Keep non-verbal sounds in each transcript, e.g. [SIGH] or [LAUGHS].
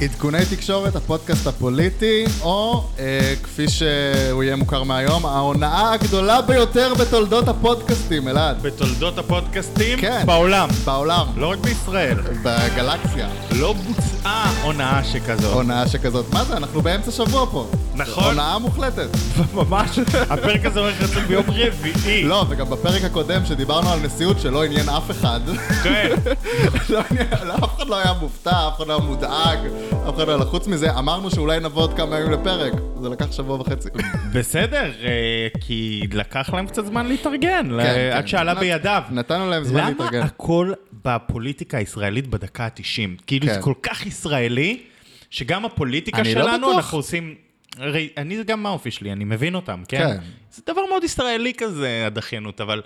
עדכוני תקשורת, הפודקאסט הפוליטי, או אה, כפי שהוא יהיה מוכר מהיום, ההונאה הגדולה ביותר בתולדות הפודקאסטים, אלעד. בתולדות הפודקאסטים כן. בעולם. בעולם, לא רק בישראל. בגלקסיה. לא בוצעה הונאה שכזאת. הונאה שכזאת. מה זה? אנחנו באמצע שבוע פה. נכון. הונאה מוחלטת. [LAUGHS] ממש. הפרק הזה הולך לצאת ביום רביעי. לא, וגם בפרק הקודם שדיברנו על נשיאות שלא עניין אף אחד. כן. [LAUGHS] לא עניין, לא, אחד לא היה מופתע, אף אחד לא היה מודאג, אף אחד לא היה... חוץ מזה, אמרנו שאולי נבוא עוד כמה ימים לפרק. זה לקח שבוע וחצי. בסדר, אה, כי לקח להם קצת זמן להתארגן, ל- כן, עד כן. שעלה בידיו. נתנו להם זמן למה להתארגן. הכל בפוליטיקה הישראלית בדקה ה-90? כאילו כן. זה כל כך ישראלי, שגם הפוליטיקה לא שלנו. אנחנו עושים... הרי אני זה גם מהאופי שלי, אני מבין אותם, כן? כן. זה דבר מאוד ישראלי כזה, הדחיינות, אבל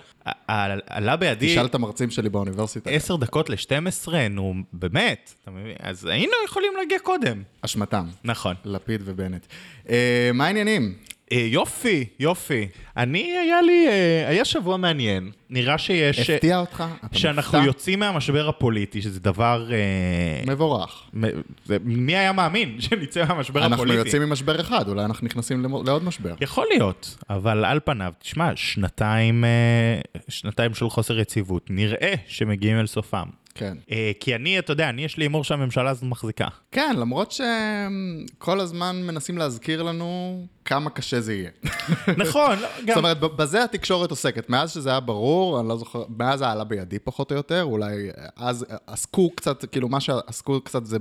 עלה בידי תשאל את המרצים שלי באוניברסיטה. עשר דקות ל-12, נו, באמת, אתה מבין? אז היינו יכולים להגיע קודם. אשמתם, נכון. לפיד ובנט. אה, מה העניינים? אה, יופי, יופי. אני, היה לי, אה, היה שבוע מעניין. נראה שיש... הפתיע אותך? אתה שאנחנו מופתע? יוצאים מהמשבר הפוליטי, שזה דבר... אה, מבורך. מ- זה- מי היה מאמין [LAUGHS] שנצא מהמשבר אנחנו הפוליטי? יוצאים ממשבר אחד, אולי אנחנו נכנסים לעוד משבר. יכול להיות, אבל על פניו, תשמע, שנתיים, אה, שנתיים של חוסר יציבות, נראה שמגיעים אל סופם. כן. אה, כי אני, אתה יודע, אני יש לי הימור שהממשלה הזאת מחזיקה. כן, למרות שכל הזמן מנסים להזכיר לנו כמה קשה זה יהיה. [LAUGHS] נכון, לא, גם... זאת אומרת, בזה התקשורת עוסקת. מאז שזה היה ברור, אני לא זוכר, מאז זה עלה בידי פחות או יותר, אולי אז עסקו קצת, כאילו מה שעסקו קצת זה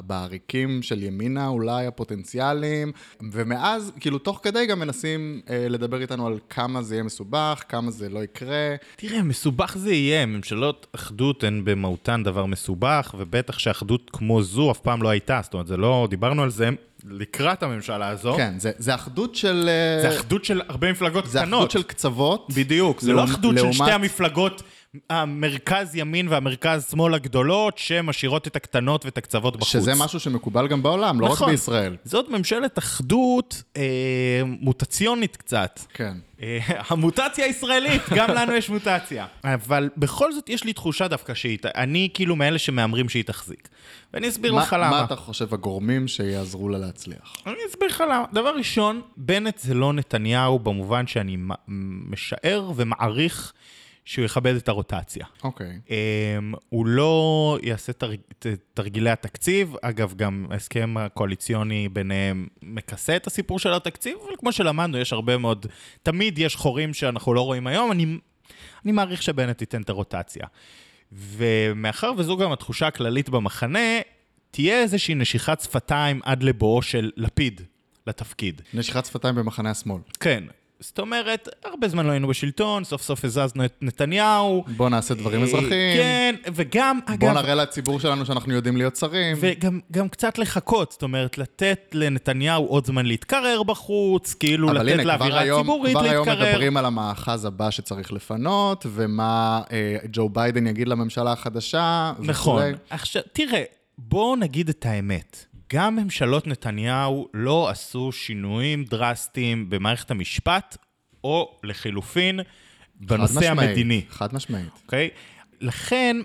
בעריקים של ימינה, אולי הפוטנציאליים, ומאז, כאילו תוך כדי גם מנסים אה, לדבר איתנו על כמה זה יהיה מסובך, כמה זה לא יקרה. תראה, מסובך זה יהיה, ממשלות אחדות הן במהותן דבר מסובך, ובטח שאחדות כמו זו אף פעם לא הייתה, זאת אומרת, זה לא, דיברנו על זה לקראת הממשלה הזו. כן, זה, זה אחדות של... זה אחדות של הרבה מפלגות זה קטנות. אחדות של קצוות. בדיוק, זה לא לעומת- אחדות של לעומת- שתי המפלגות, המרכז ימין והמרכז שמאל הגדולות, שמשאירות את הקטנות ואת הקצוות בחוץ. שזה משהו שמקובל גם בעולם, לא רק נכון. בישראל. זאת ממשלת אחדות אה, מוטציונית קצת. כן. אה, המוטציה הישראלית, [LAUGHS] גם לנו יש מוטציה. אבל בכל זאת יש לי תחושה דווקא שהיא, אני כאילו מאלה שמהמרים שהיא תחזיק. ואני אסביר לך למה. מה אתה חושב הגורמים שיעזרו לה להצליח? אני אסביר לך למה. דבר ראשון, בנט זה לא נתניהו במובן שאני משער ומעריך שהוא יכבד את הרוטציה. אוקיי. Um, הוא לא יעשה תרג... ת- תרגילי התקציב, אגב, גם ההסכם הקואליציוני ביניהם מכסה את הסיפור של התקציב, אבל כמו שלמדנו, יש הרבה מאוד, תמיד יש חורים שאנחנו לא רואים היום, אני, אני מעריך שבנט ייתן את הרוטציה. ומאחר וזו גם התחושה הכללית במחנה, תהיה איזושהי נשיכת שפתיים עד לבואו של לפיד לתפקיד. נשיכת שפתיים במחנה השמאל. כן. זאת אומרת, הרבה זמן לא היינו בשלטון, סוף סוף הזזנו את נתניהו. בוא נעשה דברים אה, אזרחיים. כן, וגם, בוא אגב, נראה לציבור שלנו שאנחנו יודעים להיות שרים. וגם גם קצת לחכות, זאת אומרת, לתת לנתניהו עוד זמן להתקרר בחוץ, כאילו אבל לתת הנה, לאווירה הציבורית כבר היום להתקרר. מדברים על המאחז הבא שצריך לפנות, ומה אה, ג'ו ביידן יגיד לממשלה החדשה. נכון. וכולי. עכשיו, תראה, בואו נגיד את האמת. גם ממשלות נתניהו לא עשו שינויים דרסטיים במערכת המשפט, או לחילופין, בנושא חד משמעית, המדיני. חד משמעית. אוקיי? לכן,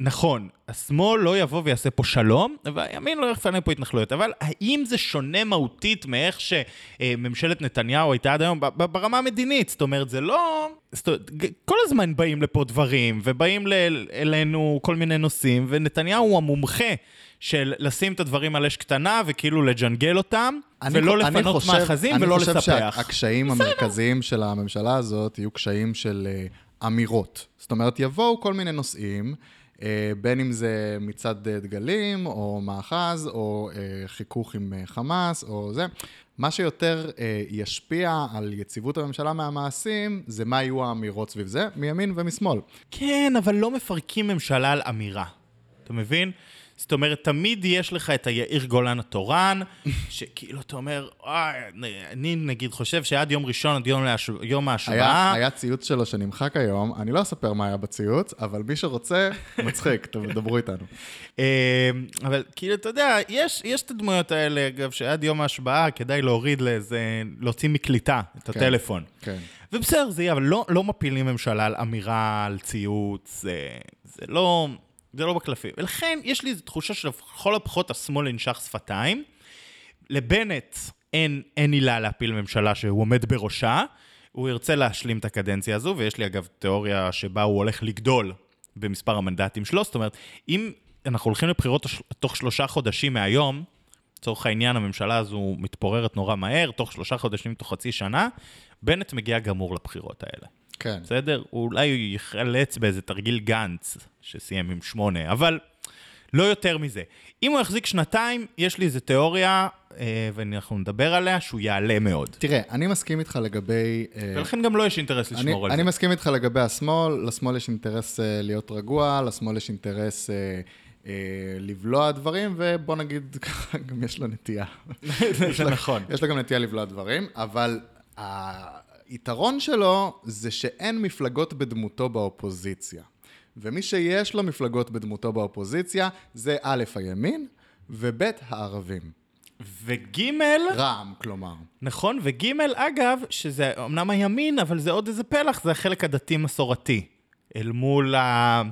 נכון, השמאל לא יבוא ויעשה פה שלום, והימין לא יפנה פה התנחלויות. אבל האם זה שונה מהותית מאיך שממשלת נתניהו הייתה עד היום ברמה המדינית? זאת אומרת, זה לא... זאת אומרת, כל הזמן באים לפה דברים, ובאים אלינו כל מיני נושאים, ונתניהו הוא המומחה של לשים את הדברים על אש קטנה, וכאילו לג'נגל אותם, אני ולא אני לפנות חושב- מאחזים ולא אני חושב לספח. שהקשיים המרכזיים של הממשלה הזאת יהיו קשיים של אה, אמירות. זאת אומרת, יבואו כל מיני נושאים, אה, בין אם זה מצעד אה, דגלים, או מאחז, או אה, חיכוך עם אה, חמאס, או זה. מה שיותר אה, ישפיע על יציבות הממשלה מהמעשים, זה מה יהיו האמירות סביב זה, מימין ומשמאל. כן, אבל לא מפרקים ממשלה על אמירה. אתה מבין? זאת אומרת, תמיד יש לך את היאיר גולן התורן, [LAUGHS] שכאילו אתה אומר, אני נגיד חושב שעד יום ראשון, עד יום, להש... יום היה, ההשבעה, היה ציוץ שלו שנמחק היום, אני לא אספר מה היה בציוץ, אבל מי שרוצה, מצחיק, טוב, דברו איתנו. [LAUGHS] אה, אבל כאילו, אתה יודע, יש, יש את הדמויות האלה, אגב, שעד יום ההשבעה כדאי להוריד לאיזה, להוציא מקליטה את כן. הטלפון. כן. ובסדר, זה יהיה, אבל לא, לא מפילים ממשלה על אמירה, על ציוץ, זה, זה לא... זה לא בקלפים. ולכן יש לי איזו תחושה שלכל הפחות השמאל ינשך שפתיים. לבנט אין, אין עילה להפיל ממשלה שהוא עומד בראשה. הוא ירצה להשלים את הקדנציה הזו, ויש לי אגב תיאוריה שבה הוא הולך לגדול במספר המנדטים שלו. זאת אומרת, אם אנחנו הולכים לבחירות תוך שלושה חודשים מהיום, לצורך העניין הממשלה הזו מתפוררת נורא מהר, תוך שלושה חודשים, תוך חצי שנה, בנט מגיע גמור לבחירות האלה. כן. בסדר? אולי הוא יחלץ באיזה תרגיל גנץ, שסיים עם שמונה, אבל לא יותר מזה. אם הוא יחזיק שנתיים, יש לי איזה תיאוריה, אה, ואנחנו נדבר עליה, שהוא יעלה מאוד. תראה, אני מסכים איתך לגבי... אה, ולכן גם לו יש אינטרס לשמור אני, על אני זה. מסכים איתך לגבי השמאל, לשמאל יש אינטרס אה, להיות רגוע, לשמאל יש אינטרס אה, אה, לבלוע דברים, ובוא נגיד ככה, [LAUGHS] גם יש לו נטייה. [LAUGHS] זה נכון. יש לו גם נטייה לבלוע דברים, אבל היתרון שלו זה שאין מפלגות בדמותו באופוזיציה. ומי שיש לו מפלגות בדמותו באופוזיציה, זה א', הימין, וב', הערבים. וגימל, רע"מ, כלומר. נכון, וגימל, אגב, שזה אמנם הימין, אבל זה עוד איזה פלח, זה החלק הדתי-מסורתי. אל מול ה...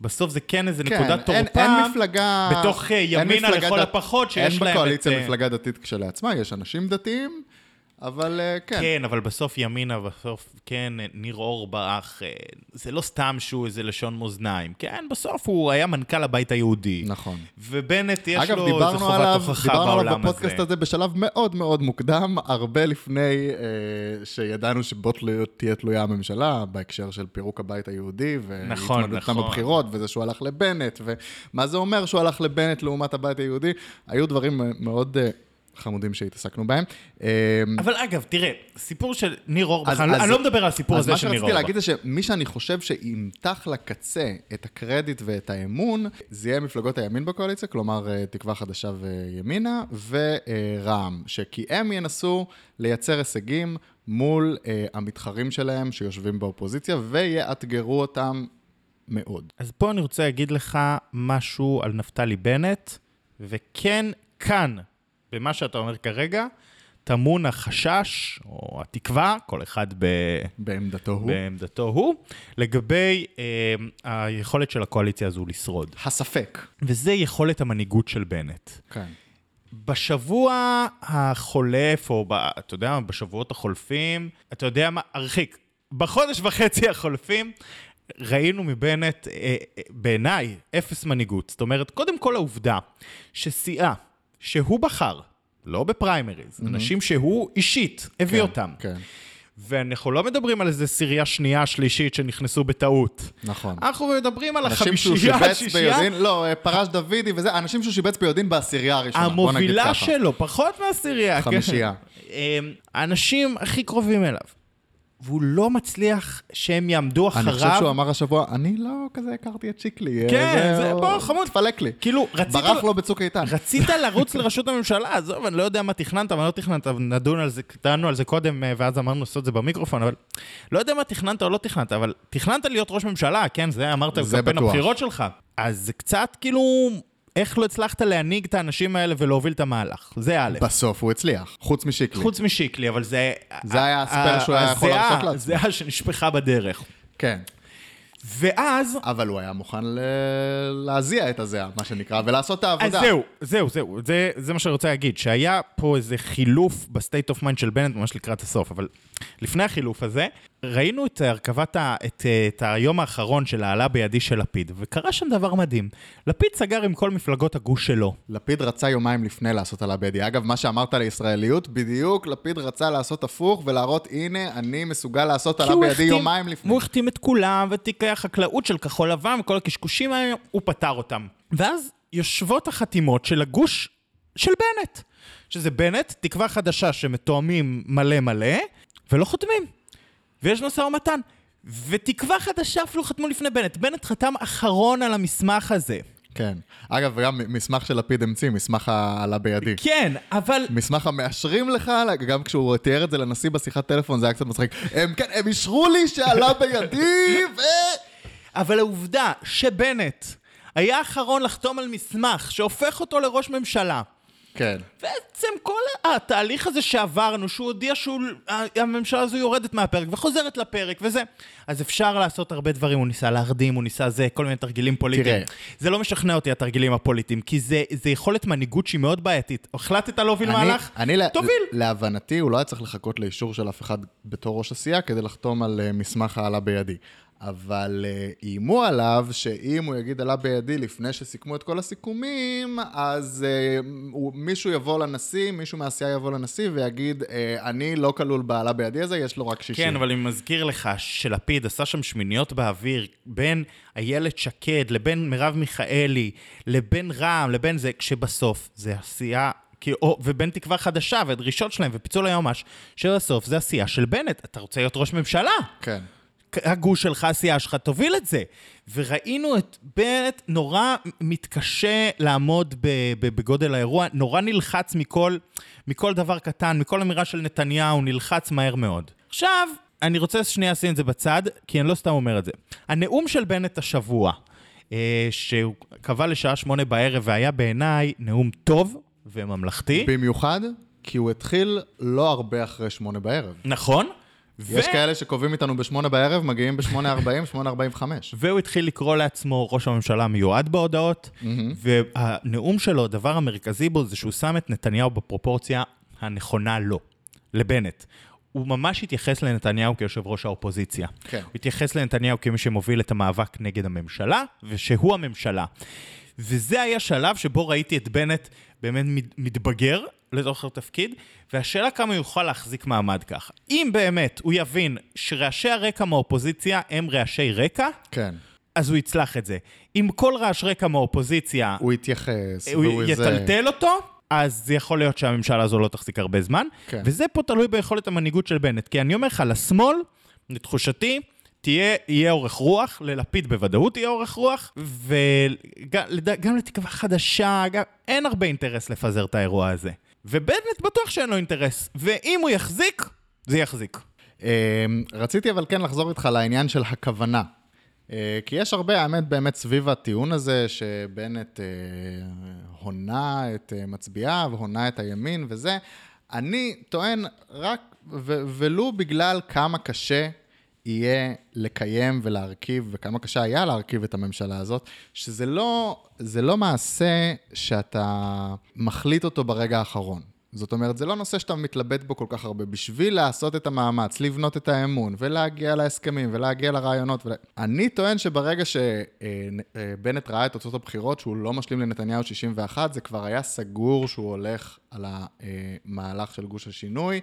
בסוף זה כן איזה נקודת אין, תורפה. אין מפלגה... בתוך אה, אין ימינה מפלגה לכל דת- הפחות, שיש אין להם את... בקואליציה אה, מפלגה דתית כשלעצמה, יש אנשים דתיים, אבל אה, כן. כן, אבל בסוף ימינה, בסוף, כן, ניר אורבך, אה, זה לא סתם שהוא איזה לשון מאזניים. כן, בסוף הוא היה מנכ"ל הבית היהודי. נכון. ובנט, יש אגב, לו דיברנו חובת עליו, הוכחה דיברנו עליו בעולם בפודקאסט הזה. הזה בשלב מאוד מאוד מוקדם, הרבה לפני אה, שידענו שבו תלו- תהיה תלויה הממשלה, בהקשר של פירוק הבית היהודי, נכון, והתמודדותם נכון. בבחירות, וזה שהוא הלך לבנט, ומה זה אומר שהוא הלך לבנט לעומת הבית היהודי, היו דברים מאוד אה, חמודים שהתעסקנו בהם. אה, אבל אגב, תראה, סיפור של ניר אורבך, אז- אני לא- אז- אני לא מדבר על הסיפור אז הזה מה של ניר שרציתי אורבך. להגיד זה שמי שאני חושב שימתח לקצה את הקרדיט ואת האמון, זה יהיה מפלגות הימין בקואליציה, כלומר אה, תקווה חדשה וימינה, ורע"מ, שכי הם ינסו לייצר הישגים מול אה, המתחרים שלהם שיושבים באופוזיציה, ויאתגרו אותם מאוד. אז פה אני רוצה להגיד לך משהו על נפתלי בנט, וכן, כאן, במה שאתה אומר כרגע, טמון החשש, או התקווה, כל אחד ב... בעמדתו הוא. בעמדתו הוא, לגבי אה, היכולת של הקואליציה הזו לשרוד. הספק. וזה יכולת המנהיגות של בנט. כן. בשבוע החולף, או ב, אתה יודע מה, בשבועות החולפים, אתה יודע מה, הרחיק, בחודש וחצי החולפים, ראינו מבנט, אה, אה, בעיניי, אפס מנהיגות. זאת אומרת, קודם כל העובדה שסיעה שהוא בחר, לא בפריימריז, אנשים שהוא אישית הביא כן, אותם. כן, ואנחנו לא מדברים על איזה סירייה שנייה, שלישית שנכנסו בטעות. נכון. אנחנו מדברים על אנשים שהוא החמישייה, שיבץ השישייה, ביודעין, לא, אה, פרש דוידי וזה, אנשים שהוא שיבץ ביודעין בעשירייה הראשונה, בוא נגיד ככה. המובילה שלו, פחות מהעשירייה. כן. חמישייה. אמ, האנשים הכי קרובים אליו. והוא לא מצליח שהם יעמדו אחריו. אני חושב שהוא אמר השבוע, אני לא כזה הכרתי את שיקלי. אה, כן, זה- הוא- בוא, חמוד. תפלק לי. כאילו, רצית... ברח לו בצוק איתן. רצית [LAUGHS] לרוץ לראשות הממשלה, עזוב, אני לא יודע מה תכננת, מה לא תכננת, אבל נדון על זה, דנו על זה קודם, אה, ואז אמרנו לעשות את זה במיקרופון, אבל לא יודע מה תכננת או לא תכננת, אבל תכננת להיות ראש ממשלה, כן, זה אמרת זה בקמפיין בטוח. הבחירות שלך. אז זה קצת כאילו, איך לא הצלחת להנהיג את האנשים האלה ולהוביל את המהלך? זה א'. בסוף הוא הצליח, חוץ משיקלי. חוץ משיקלי, אבל זה... זה היה ה spare שהוא היה יכול להרשות לעצמו. הזיעה שנשפכה בדרך. כן. ואז... אבל הוא היה מוכן ל... להזיע את הזיעה, מה שנקרא, ולעשות את העבודה. אז זהו, זהו, זהו, זה, זה מה שאני רוצה להגיד, שהיה פה איזה חילוף ב state of mind של בנט ממש לקראת הסוף, אבל לפני החילוף הזה, ראינו את הרכבת, ה, את, את היום האחרון של העלה בידי של לפיד, וקרה שם דבר מדהים. לפיד סגר עם כל מפלגות הגוש שלו. לפיד רצה יומיים לפני לעשות עלה בידי. אגב, מה שאמרת לישראליות, בדיוק לפיד רצה לעשות הפוך ולהראות, הנה, אני מסוגל לעשות עלה בידי החתים- יומיים לפני. הוא החתים את כולם, ותיקי החקלאות של כחול לבן וכל הקשקושים האלה, הוא פתר אותם. ואז יושבות החתימות של הגוש של בנט. שזה בנט, תקווה חדשה שמתואמים מלא מלא, ולא חותמים. ויש משא ומתן. ותקווה חדשה אפילו חתמו לפני בנט. בנט חתם אחרון על המסמך הזה. כן. אגב, גם מסמך של לפיד המציא, מסמך העלה בידי. כן, אבל... מסמך המאשרים לך, גם כשהוא תיאר את זה לנשיא בשיחת טלפון, זה היה קצת מצחיק. הם, כן, הם אישרו לי שעלה בידי, ו... אבל העובדה שבנט היה האחרון לחתום על מסמך שהופך אותו לראש ממשלה, כן. בעצם כל התהליך הזה שעברנו, שהוא הודיע שהממשלה הזו יורדת מהפרק וחוזרת לפרק וזה, אז אפשר לעשות הרבה דברים, הוא ניסה להרדים, הוא ניסה זה, כל מיני תרגילים פוליטיים. תראה. זה לא משכנע אותי, התרגילים הפוליטיים, כי זה, זה יכולת מנהיגות שהיא מאוד בעייתית. החלטת להוביל אני- מהלך? אני, תוביל. להבנתי, הוא לא היה צריך לחכות לאישור של אף אחד בתור ראש הסיעה כדי לחתום על אה, מסמך העלה בידי. אבל אה, איימו עליו שאם הוא יגיד עלה בידי לפני שסיכמו את כל הסיכומים, אז אה, הוא, מישהו יבוא לנשיא, מישהו מהסיעה יבוא לנשיא ויגיד, אה, אני לא כלול בעלה בידי הזה, יש לו רק 60. כן, אבל אני מזכיר לך שלפיד עשה שם שמיניות באוויר בין איילת שקד לבין מרב מיכאלי, לבין רע"מ, לבין זה, כשבסוף זה עשייה... כי, או, ובין תקווה חדשה והדרישות שלהם ופיצול היועמ"ש, שבסוף זה עשייה של בנט. אתה רוצה להיות ראש ממשלה? כן. הגוש שלך, הסיעה שלך, תוביל את זה. וראינו את בנט נורא מתקשה לעמוד בגודל האירוע, נורא נלחץ מכל, מכל דבר קטן, מכל אמירה של נתניהו, נלחץ מהר מאוד. עכשיו, אני רוצה שנייה לשים את זה בצד, כי אני לא סתם אומר את זה. הנאום של בנט השבוע, אה, שהוא קבע לשעה שמונה בערב, והיה בעיניי נאום טוב וממלכתי. במיוחד כי הוא התחיל לא הרבה אחרי שמונה בערב. נכון? יש ו- כאלה שקובעים איתנו בשמונה בערב, מגיעים בשמונה ארבעים, [LAUGHS] שמונה ארבעים וחמש. והוא התחיל לקרוא לעצמו ראש הממשלה המיועד בהודעות, והנאום שלו, הדבר המרכזי בו זה שהוא שם את נתניהו בפרופורציה הנכונה לו, לבנט. הוא ממש התייחס לנתניהו כיושב ראש האופוזיציה. כן. הוא התייחס לנתניהו כמי שמוביל את המאבק נגד הממשלה, ושהוא הממשלה. וזה היה שלב שבו ראיתי את בנט באמת מת- מתבגר לתוך התפקיד, והשאלה כמה הוא יוכל להחזיק מעמד ככה. אם באמת הוא יבין שרעשי הרקע מהאופוזיציה הם רעשי רקע, כן. אז הוא יצלח את זה. אם כל רעש רקע מהאופוזיציה, הוא יתייחס, הוא והוא יטלטל אותו, אז זה יכול להיות שהממשלה הזו לא תחזיק הרבה זמן. כן. וזה פה תלוי ביכולת המנהיגות של בנט. כי אני אומר לך, לשמאל, לתחושתי, תהיה, יהיה אורך רוח, ללפיד בוודאות יהיה אורך רוח, וגם לתקווה חדשה, גם, אין הרבה אינטרס לפזר את האירוע הזה. ובנט בטוח שאין לו אינטרס, ואם הוא יחזיק, זה יחזיק. אה, רציתי אבל כן לחזור איתך לעניין של הכוונה. אה, כי יש הרבה, האמת, באמת סביב הטיעון הזה, שבנט אה, הונה את אה, מצביעיו, הונה את הימין וזה. אני טוען רק, ולו בגלל כמה קשה יהיה לקיים ולהרכיב, וכמה קשה היה להרכיב את הממשלה הזאת, שזה לא, לא מעשה שאתה מחליט אותו ברגע האחרון. זאת אומרת, זה לא נושא שאתה מתלבט בו כל כך הרבה. בשביל לעשות את המאמץ, לבנות את האמון, ולהגיע להסכמים, ולהגיע לרעיונות, ול... אני טוען שברגע שבנט ראה את תוצאות הבחירות, שהוא לא משלים לנתניהו 61, זה כבר היה סגור שהוא הולך על המהלך של גוש השינוי,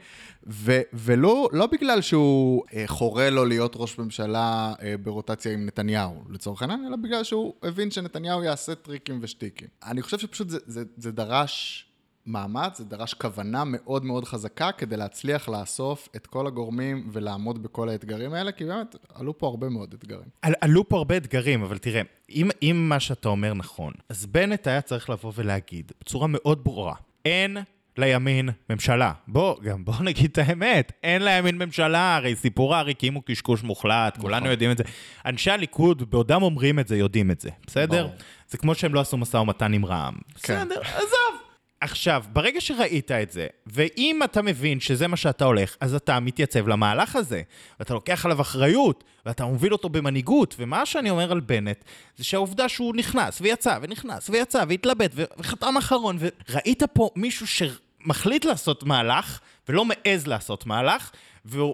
ו- ולא לא בגלל שהוא אה, חורה לו להיות ראש ממשלה אה, ברוטציה עם נתניהו, לצורך העניין, אלא בגלל שהוא הבין שנתניהו יעשה טריקים ושטיקים. אני חושב שפשוט זה, זה, זה דרש... מאמץ, זה דרש כוונה מאוד מאוד חזקה כדי להצליח לאסוף את כל הגורמים ולעמוד בכל האתגרים האלה, כי באמת עלו פה הרבה מאוד אתגרים. על, עלו פה הרבה אתגרים, אבל תראה, אם, אם מה שאתה אומר נכון, אז בנט היה צריך לבוא ולהגיד בצורה מאוד ברורה, אין לימין ממשלה. בוא, גם בוא [LAUGHS] נגיד את האמת, אין לימין ממשלה, הרי סיפור העריקים הוא קשקוש מוחלט, כולנו נכון. יודעים את זה. אנשי הליכוד, בעודם אומרים את זה, יודעים את זה, בסדר? ברור. זה כמו שהם לא עשו משא ומתן עם רע"מ. כן. בסדר, עזוב. עכשיו, ברגע שראית את זה, ואם אתה מבין שזה מה שאתה הולך, אז אתה מתייצב למהלך הזה, ואתה לוקח עליו אחריות, ואתה מוביל אותו במנהיגות, ומה שאני אומר על בנט, זה שהעובדה שהוא נכנס ויצא, ונכנס ויצא, והתלבט, וחתם אחרון, וראית פה מישהו שמחליט לעשות מהלך, ולא מעז לעשות מהלך,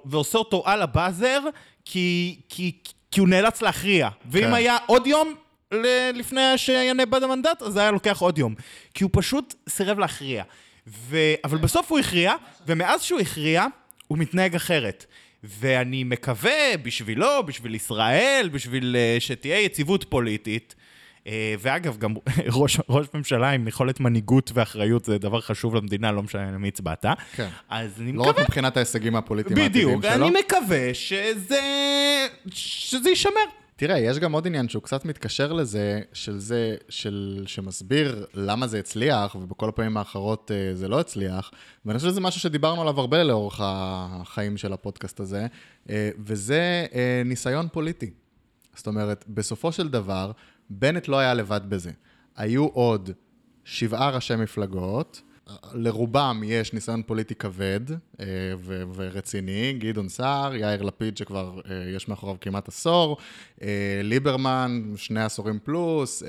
ועושה אותו על הבאזר, כי, כי, כי הוא נאלץ להכריע. ואם כן. היה עוד יום, ל- לפני שינבד המנדט, אז זה היה לוקח עוד יום. כי הוא פשוט סירב להכריע. ו... אבל בסוף הוא הכריע, ומאז שהוא הכריע, הוא מתנהג אחרת. ואני מקווה בשבילו, בשביל ישראל, בשביל uh, שתהיה יציבות פוליטית. Uh, ואגב, גם [LAUGHS] ראש, ראש ממשלה עם יכולת מנהיגות ואחריות זה דבר חשוב למדינה, לא משנה למי הצבעת. כן. אז אני לא מקווה... רק מבחינת ההישגים הפוליטיים העתידיים בדיוק, שלו. אני מקווה שזה... שזה יישמר. תראה, יש גם עוד עניין שהוא קצת מתקשר לזה, של זה, של, שמסביר למה זה הצליח, ובכל הפעמים האחרות אה, זה לא הצליח, ואני חושב שזה משהו שדיברנו עליו הרבה לאורך החיים של הפודקאסט הזה, אה, וזה אה, ניסיון פוליטי. זאת אומרת, בסופו של דבר, בנט לא היה לבד בזה. היו עוד שבעה ראשי מפלגות, לרובם יש ניסיון פוליטי כבד אה, ו- ורציני, גדעון סער, יאיר לפיד שכבר אה, יש מאחוריו כמעט עשור, אה, ליברמן, שני עשורים פלוס,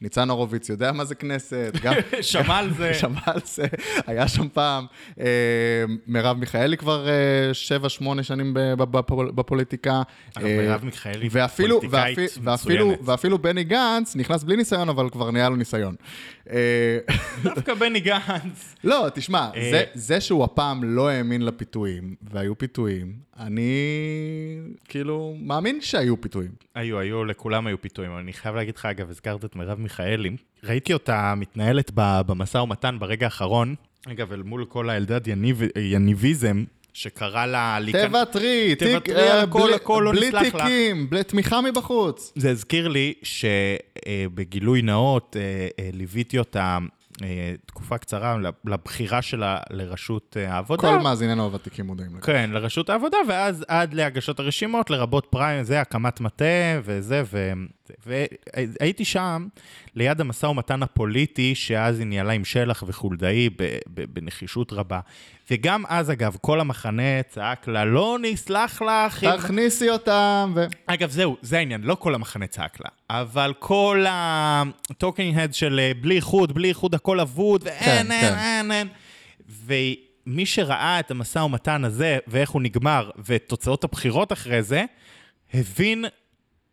ניצן הורוביץ יודע מה זה כנסת, גם... [LAUGHS] שמע על זה. [LAUGHS] שמע על זה, היה שם פעם. מרב מיכאלי כבר אה, שבע, שמונה שנים בפול- בפוליטיקה. אגב, מרב מיכאלי ואפילו, פוליטיקאית ואפי- ואפילו, מצוינת. ואפילו בני גנץ נכנס בלי ניסיון, אבל כבר נהיה לו ניסיון. דווקא בני גנץ. לא, תשמע, אה, זה, זה שהוא הפעם לא האמין לפיתויים, והיו פיתויים, אני כאילו מאמין שהיו פיתויים. היו, היו, לכולם היו פיתויים. אני חייב להגיד לך, אגב, הזכרת את מרב מיכאלי. ראיתי אותה מתנהלת במשא ומתן ברגע האחרון. אגב, אל מול כל האלדד יניב, יניביזם, שקרא לה... תוותרי, תוותרי על אה, הכל, בלי- הכל, לא בלי נסלח לך. תיקים, בלי תמיכה מבחוץ. זה הזכיר לי שבגילוי נאות אה, ליוויתי אותה תקופה קצרה לבחירה שלה לראשות אה, העבודה. כל מאזיננו הוותיקים מודעים לכך. כן, לראשות העבודה, ואז עד להגשת הרשימות, לרבות פריים, זה, הקמת מטה וזה, ו... והייתי שם ליד המשא ומתן הפוליטי, שאז היא ניהלה עם שלח וחולדאי בנחישות רבה. וגם אז, אגב, כל המחנה צעק לה, לא נסלח לך. אם-" תכניסי אותם, ו... אגב, זהו, זה העניין, לא כל המחנה צעק לה, אבל כל ה talking heads של אה, בלי איחוד, בלי איחוד הכל אבוד, ואין, כן, אין, כן. אין, אין. ומי שראה את המשא ומתן הזה, ואיך הוא נגמר, ואת תוצאות הבחירות אחרי זה, הבין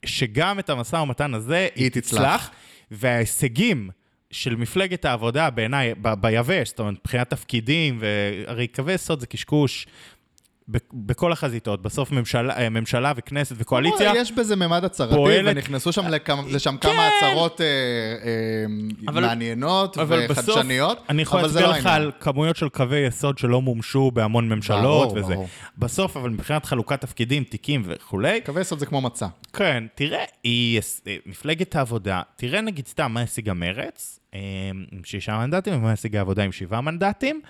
שגם את המשא ומתן הזה היא. תצלח, וההישגים של מפלגת העבודה בעיניי, ב- ביבש, זאת אומרת, מבחינת תפקידים, והרי קווי יסוד זה קשקוש. בכל החזיתות, בסוף ממשלה, אה, ממשלה וכנסת וקואליציה, יש בזה ממד הצהרתי, פועלת- ונכנסו שם לכמה- לשם כן. כמה הצהרות אה, אה, אבל- מעניינות אבל בסוף, וחדשניות, אני יכול להסביר לא לך. על כמויות של קווי יסוד שלא מומשו בהמון ממשלות ברור, וזה. ברור. בסוף, אבל מבחינת חלוקת תפקידים, תיקים וכולי, קווי יסוד זה כמו מצה. כן, תראה, היא, אה, מפלגת העבודה, תראה נגיד סתם מה השיגה מרץ, אה, עם שישה מנדטים, ומה השיגה העבודה עם שבעה מנדטים,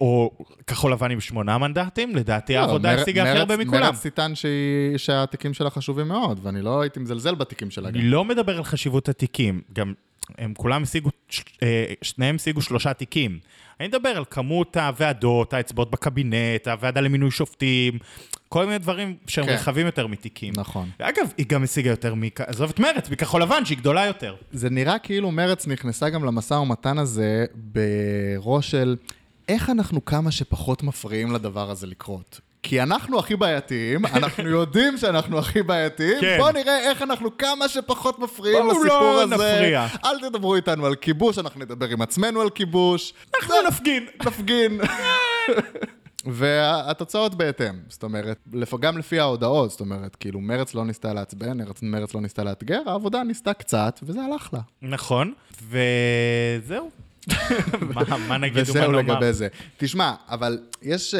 או כחול לבן עם שמונה מנדטים, לדעתי לא, העבודה השיגה הכי הרבה מכולם. מרצ שהיא- שהתיקים שלה חשובים מאוד, ואני לא הייתי מזלזל בתיקים שלה אני. לא מדבר על חשיבות התיקים, גם הם כולם השיגו, אה, שניהם השיגו שלושה תיקים. אני מדבר על כמות הוועדות, האצבעות בקבינט, הוועדה למינוי שופטים, כל מיני דברים שהם כן. רחבים יותר מתיקים. נכון. ואגב, היא גם השיגה יותר, מכ... עזוב את מרץ, מכחול לבן, שהיא גדולה יותר. זה נראה כאילו מרץ נכנסה גם למשא ומתן הזה בראש של איך אנחנו כמה שפחות מפריעים לדבר הזה לקרות. כי אנחנו הכי בעייתיים, [LAUGHS] אנחנו יודעים שאנחנו הכי בעייתיים, כן. בואו נראה איך אנחנו כמה שפחות מפריעים בואו לסיפור לא הזה. נפריע. אל תדברו איתנו על כיבוש, אנחנו נדבר עם עצמנו על כיבוש. אנחנו נפגין. נפגין. [LAUGHS] והתוצאות בהתאם, זאת אומרת, גם לפי ההודעות, זאת אומרת, כאילו מרץ לא ניסתה לעצבן, מרץ לא ניסתה לאתגר, העבודה ניסתה קצת, וזה הלך לה. נכון, וזהו. [LAUGHS] מה, מה נגיד ומה וזהו נאמר? לגבי זה. תשמע, אבל יש uh,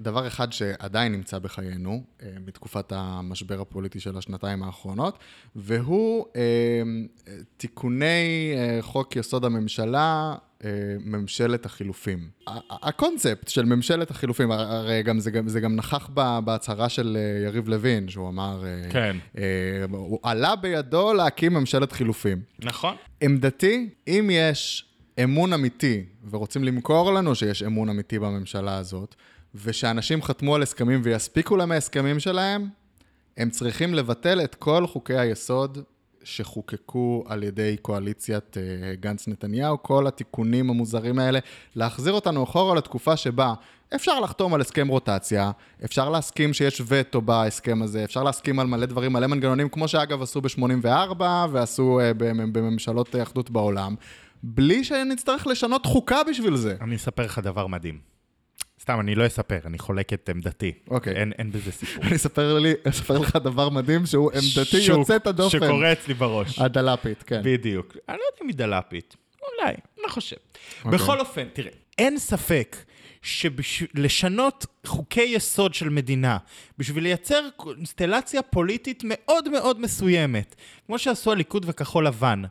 דבר אחד שעדיין נמצא בחיינו, uh, מתקופת המשבר הפוליטי של השנתיים האחרונות, והוא uh, תיקוני uh, חוק יסוד הממשלה, uh, ממשלת החילופים. הקונספט של ממשלת החילופים, הר- הרי גם זה, גם, זה גם נכח בהצהרה של יריב לוין, שהוא אמר, כן. uh, הוא עלה בידו להקים ממשלת חילופים. נכון. עמדתי, אם יש אמון אמיתי, ורוצים למכור לנו שיש אמון אמיתי בממשלה הזאת, ושאנשים חתמו על הסכמים ויספיקו להם ההסכמים שלהם, הם צריכים לבטל את כל חוקי היסוד שחוקקו על ידי קואליציית אה, גנץ-נתניהו, כל התיקונים המוזרים האלה, להחזיר אותנו אחורה לתקופה שבה אפשר לחתום על הסכם רוטציה, אפשר להסכים שיש וטו בהסכם הזה, אפשר להסכים על מלא דברים, מלא מנגנונים, כמו שאגב עשו ב-84 ועשו אה, במ- בממשלות אחדות בעולם, בלי שנצטרך לשנות חוקה בשביל זה. אני אספר לך דבר מדהים. סתם, אני לא אספר, אני חולק את עמדתי. אוקיי. אין, אין בזה סיפור. [LAUGHS] אני אספר, לי, אספר לך דבר מדהים שהוא עמדתי שהוא- יוצאת הדופן. שקורה אצלי בראש. הדלפית, כן. בדיוק. אני לא יודע אם היא דלפית. אולי, לא חושב. אוקיי. בכל אופן, תראה, אין ספק שלשנות חוקי יסוד של מדינה בשביל לייצר קונסטלציה פוליטית מאוד מאוד מסוימת, כמו שעשו הליכוד וכחול לבן,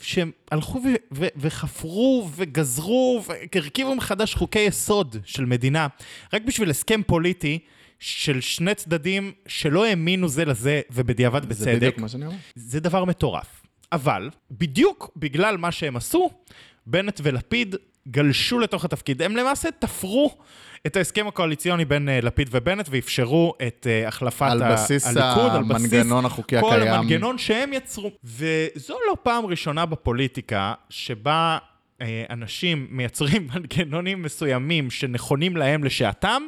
שהם הלכו ו- ו- וחפרו וגזרו והרכיבו מחדש חוקי יסוד של מדינה, רק בשביל הסכם פוליטי של שני צדדים שלא האמינו זה לזה ובדיעבד בצדק. זה בדיוק מה שאני אומר. זה דבר מטורף. אבל, בדיוק בגלל מה שהם עשו, בנט ולפיד גלשו לתוך התפקיד, הם למעשה תפרו את ההסכם הקואליציוני בין uh, לפיד ובנט ואפשרו את uh, החלפת על ה- בסיס הליכוד, על בסיס המנגנון החוקי כל הקיים. המנגנון שהם יצרו. וזו לא פעם ראשונה בפוליטיקה שבה אה, אנשים מייצרים [LAUGHS] מנגנונים מסוימים שנכונים להם לשעתם,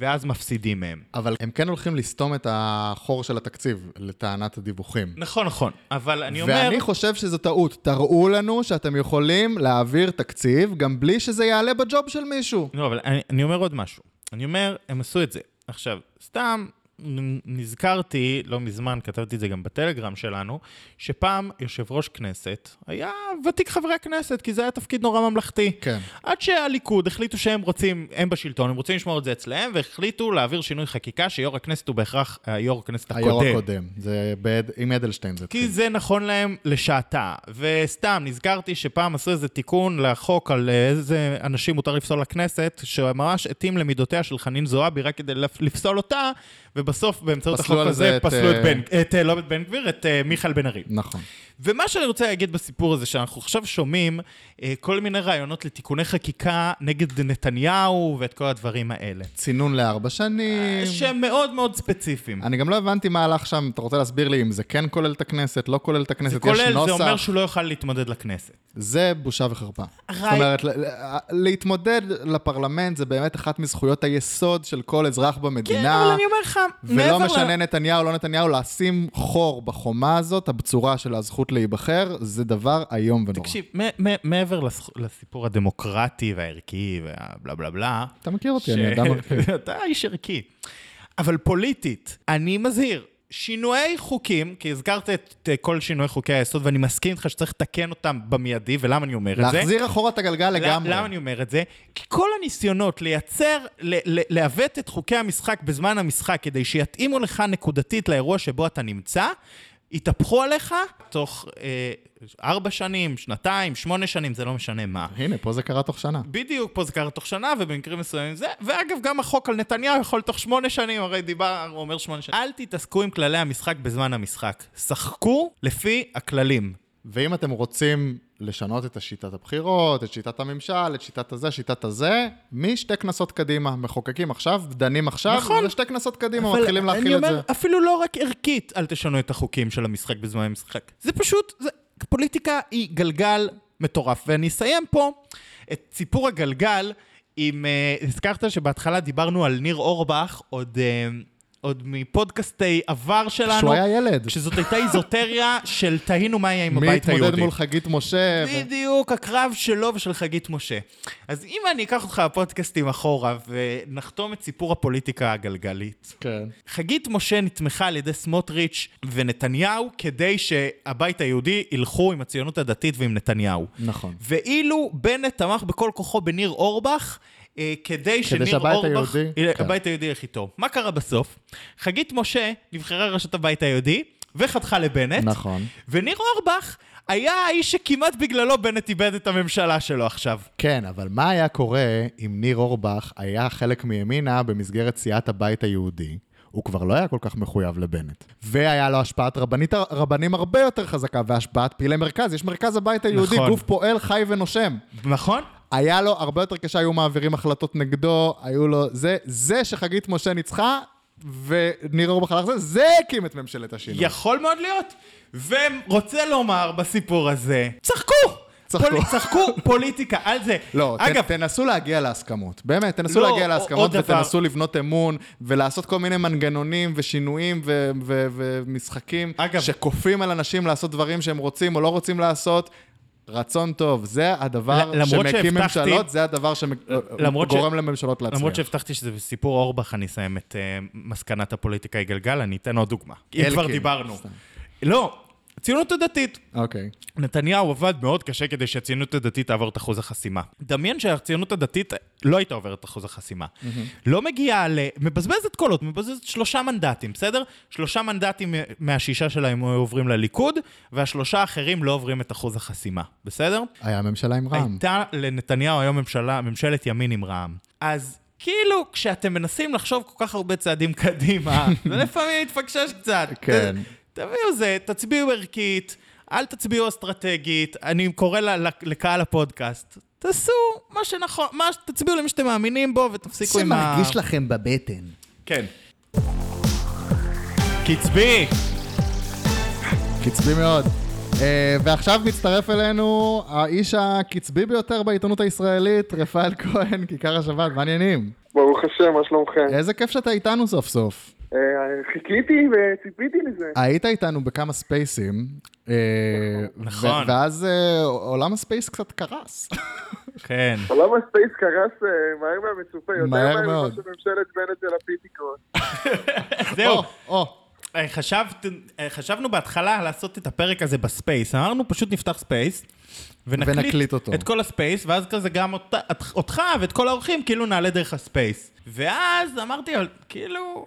ואז מפסידים מהם. אבל הם כן הולכים לסתום את החור של התקציב, לטענת הדיווחים. נכון, נכון, אבל אני אומר... ואני חושב שזו טעות. תראו לנו שאתם יכולים להעביר תקציב גם בלי שזה יעלה בג'וב של מישהו. לא, אבל אני, אני אומר עוד משהו. אני אומר, הם עשו את זה. עכשיו, סתם נזכרתי, לא מזמן, כתבתי את זה גם בטלגרם שלנו, שפעם יושב ראש כנסת היה ותיק חברי הכנסת, כי זה היה תפקיד נורא ממלכתי. כן. עד שהליכוד החליטו שהם רוצים, הם בשלטון, הם רוצים לשמור את זה אצלהם, והחליטו להעביר שינוי חקיקה שיו"ר הכנסת הוא בהכרח היו"ר הכנסת הקודם. היו"ר הקודם. זה בד... עם אדלשטיין זה כי. זה נכון להם לשעתה. וסתם, נזכרתי שפעם עשו איזה תיקון לחוק על איזה אנשים מותר לפסול לכנסת, שממש התאים למידותיה של חנין זועבי רק כדי לפ- לפסול אותה, ובסוף באמצעות החוק הזה פסלו את אה, בן, את, אה, לא את בן גביר, את אה, מיכאל בן ארי. נכון. ומה שאני רוצה להגיד בסיפור הזה, שאנחנו עכשיו שומעים אה, כל מיני רעיונות לתיקוני חקיקה נגד נתניהו ואת כל הדברים האלה. צינון לארבע שנים. שהם מאוד מאוד ספציפיים. אני גם לא הבנתי מה הלך שם, אתה רוצה להסביר לי אם זה כן כולל את הכנסת, לא כולל את הכנסת, זה יש כולל, נוסח. זה אומר שהוא לא יוכל להתמודד לכנסת. זה בושה וחרפה. הרי- זאת אומרת, ל- ל- להתמודד לפרלמנט זה באמת אחת מזכויות היסוד של כל אזרח כן, במדינה. אבל אני אומר לך, ולא מעבר ל- משנה נתניהו, לא נתניהו, לשים חור בחומה הזאת, הבצורה של הזכות להיבחר, זה דבר איום ונורא. תקשיב, מעבר לס- לסיפור הדמוקרטי והערכי והבלה בלה בלה, אתה מכיר אותי, אני אדם ערכי. [LAUGHS] אתה איש ערכי. אבל פוליטית, אני מזהיר, שינויי חוקים, כי הזכרת את כל שינויי חוקי היסוד, ואני מסכים איתך שצריך לתקן אותם במיידי, ולמה אני אומר את זה? להחזיר אחורה את הגלגל לגמרי. למה אני אומר את זה? כי כל הניסיונות לייצר, לעוות את חוקי המשחק בזמן המשחק כדי שיתאימו לך נקודתית לאירוע שבו אתה נמצא, יתהפכו עליך תוך אה, ארבע שנים, שנתיים, שמונה שנים, זה לא משנה מה. הנה, פה זה קרה תוך שנה. בדיוק, פה זה קרה תוך שנה, ובמקרים מסוימים זה, ואגב, גם החוק על נתניהו יכול תוך שמונה שנים, הרי דיבר, אומר שמונה שנים. אל תתעסקו עם כללי המשחק בזמן המשחק. שחקו לפי הכללים. ואם אתם רוצים לשנות את שיטת הבחירות, את שיטת הממשל, את שיטת הזה, שיטת הזה, משתי כנסות קדימה. מחוקקים עכשיו, דנים עכשיו, נכון. ושתי כנסות קדימה אבל מתחילים אני להכיל את אומר, זה. אפילו לא רק ערכית, אל תשנו את החוקים של המשחק בזמן המשחק. זה פשוט, זה, פוליטיקה היא גלגל מטורף. ואני אסיים פה את סיפור הגלגל עם... Uh, הזכרת שבהתחלה דיברנו על ניר אורבך, עוד... Uh, עוד מפודקאסטי עבר שלנו. כשהוא היה ילד. כשזאת הייתה איזוטריה של תהינו מה יהיה עם מי הבית היהודי. התמודד מול חגית משה? ו- בדיוק, הקרב שלו ושל חגית משה. אז אם אני אקח אותך בפודקאסטים אחורה ונחתום את סיפור הפוליטיקה הגלגלית, כן. חגית משה נתמכה על ידי סמוטריץ' ונתניהו כדי שהבית היהודי ילכו עם הציונות הדתית ועם נתניהו. נכון. ואילו בנט תמך בכל כוחו בניר אורבך, כדי שניר שהבית אורבך, היהודי- אה, כן. הבית היהודי ילך איתו. מה קרה בסוף? חגית משה נבחרה לראשות הבית היהודי וחתכה לבנט. נכון. וניר אורבך היה האיש שכמעט בגללו בנט איבד את הממשלה שלו עכשיו. כן, אבל מה היה קורה אם ניר אורבך היה חלק מימינה במסגרת סיעת הבית היהודי? הוא כבר לא היה כל כך מחויב לבנט. והיה לו השפעת רבנית, רבנים הרבה יותר חזקה, והשפעת פעילי מרכז. יש מרכז הבית היהודי, נכון. גוף פועל, חי ונושם. נכון? היה לו הרבה יותר קשה, היו מעבירים החלטות נגדו, היו לו... זה, זה שחגית משה ניצחה, וניר אורבך הלך זה, זה הקים את ממשלת השינוי. יכול מאוד להיות. ורוצה לומר בסיפור הזה, צחקו! צחקו. פול... צחקו [LAUGHS] פוליטיקה על זה. לא, אגב, אגב, תנסו להגיע להסכמות. באמת, תנסו לא, להגיע להסכמות דבר. ותנסו לבנות אמון ולעשות כל מיני מנגנונים ושינויים ו- ו- ומשחקים אגב- שכופים על אנשים לעשות דברים שהם רוצים או לא רוצים לעשות. רצון טוב, זה הדבר שמקים שהבטחתי- ממשלות, זה הדבר למרות ש- שגורם לממשלות להצליח. למרות שהבטחתי שזה בסיפור אורבך, אני אסיים את uh, מסקנת הפוליטיקה היא גלגל, אני אתן עוד דוגמה. אם כבר דיברנו. לא, הציונות הדתית. אוקיי. נתניהו עבד מאוד קשה כדי שהציונות הדתית תעבור את אחוז החסימה. דמיין שהציונות הדתית לא הייתה עוברת את אחוז החסימה. לא מגיעה ל... מבזבזת קולות, מבזבזת שלושה מנדטים, בסדר? שלושה מנדטים מהשישה שלהם עוברים לליכוד, והשלושה האחרים לא עוברים את אחוז החסימה, בסדר? היה ממשלה עם רע"מ. הייתה לנתניהו היום ממשלה, ממשלת ימין עם רע"מ. אז כאילו, כשאתם מנסים לחשוב כל כך הרבה צעדים קדימה, [LAUGHS] זה לפעמים מתפקשש קצת. כן. תביאו זה, תצביעו ערכית, אל תצביעו אסטרטגית, אני קורא ל- ל- לקהל הפודקאסט, תעשו מה שנכון, מה, תצביעו למי שאתם מאמינים בו ותפסיקו עם ה... לכם בבטן. כן. קצבי! קצבי מאוד. Uh, ועכשיו מצטרף אלינו האיש הקצבי ביותר בעיתונות הישראלית, רפאל כהן, כיכר השבת, מה העניינים? ברוך השם, מה שלומכם? איזה כיף שאתה איתנו סוף סוף. אה, חיכיתי וציפיתי לזה. היית איתנו בכמה ספייסים, אה, נכון. ואז אה, עולם ה space קצת קרס. [LAUGHS] כן. עולם ה space קרס מהר מהמצופה, יותר מהר. ממה שממשלת בנט ולפיד תקרוס. [LAUGHS] זהו. חשבת, חשבנו בהתחלה לעשות את הפרק הזה ב space, אמרנו פשוט נפתח space. ונקליט ונקליט אותו. את כל ה space, ואז כזה גם אות- אותך ואת כל האורחים, כאילו נעלה דרך הספייס. ואז אמרתי, כאילו,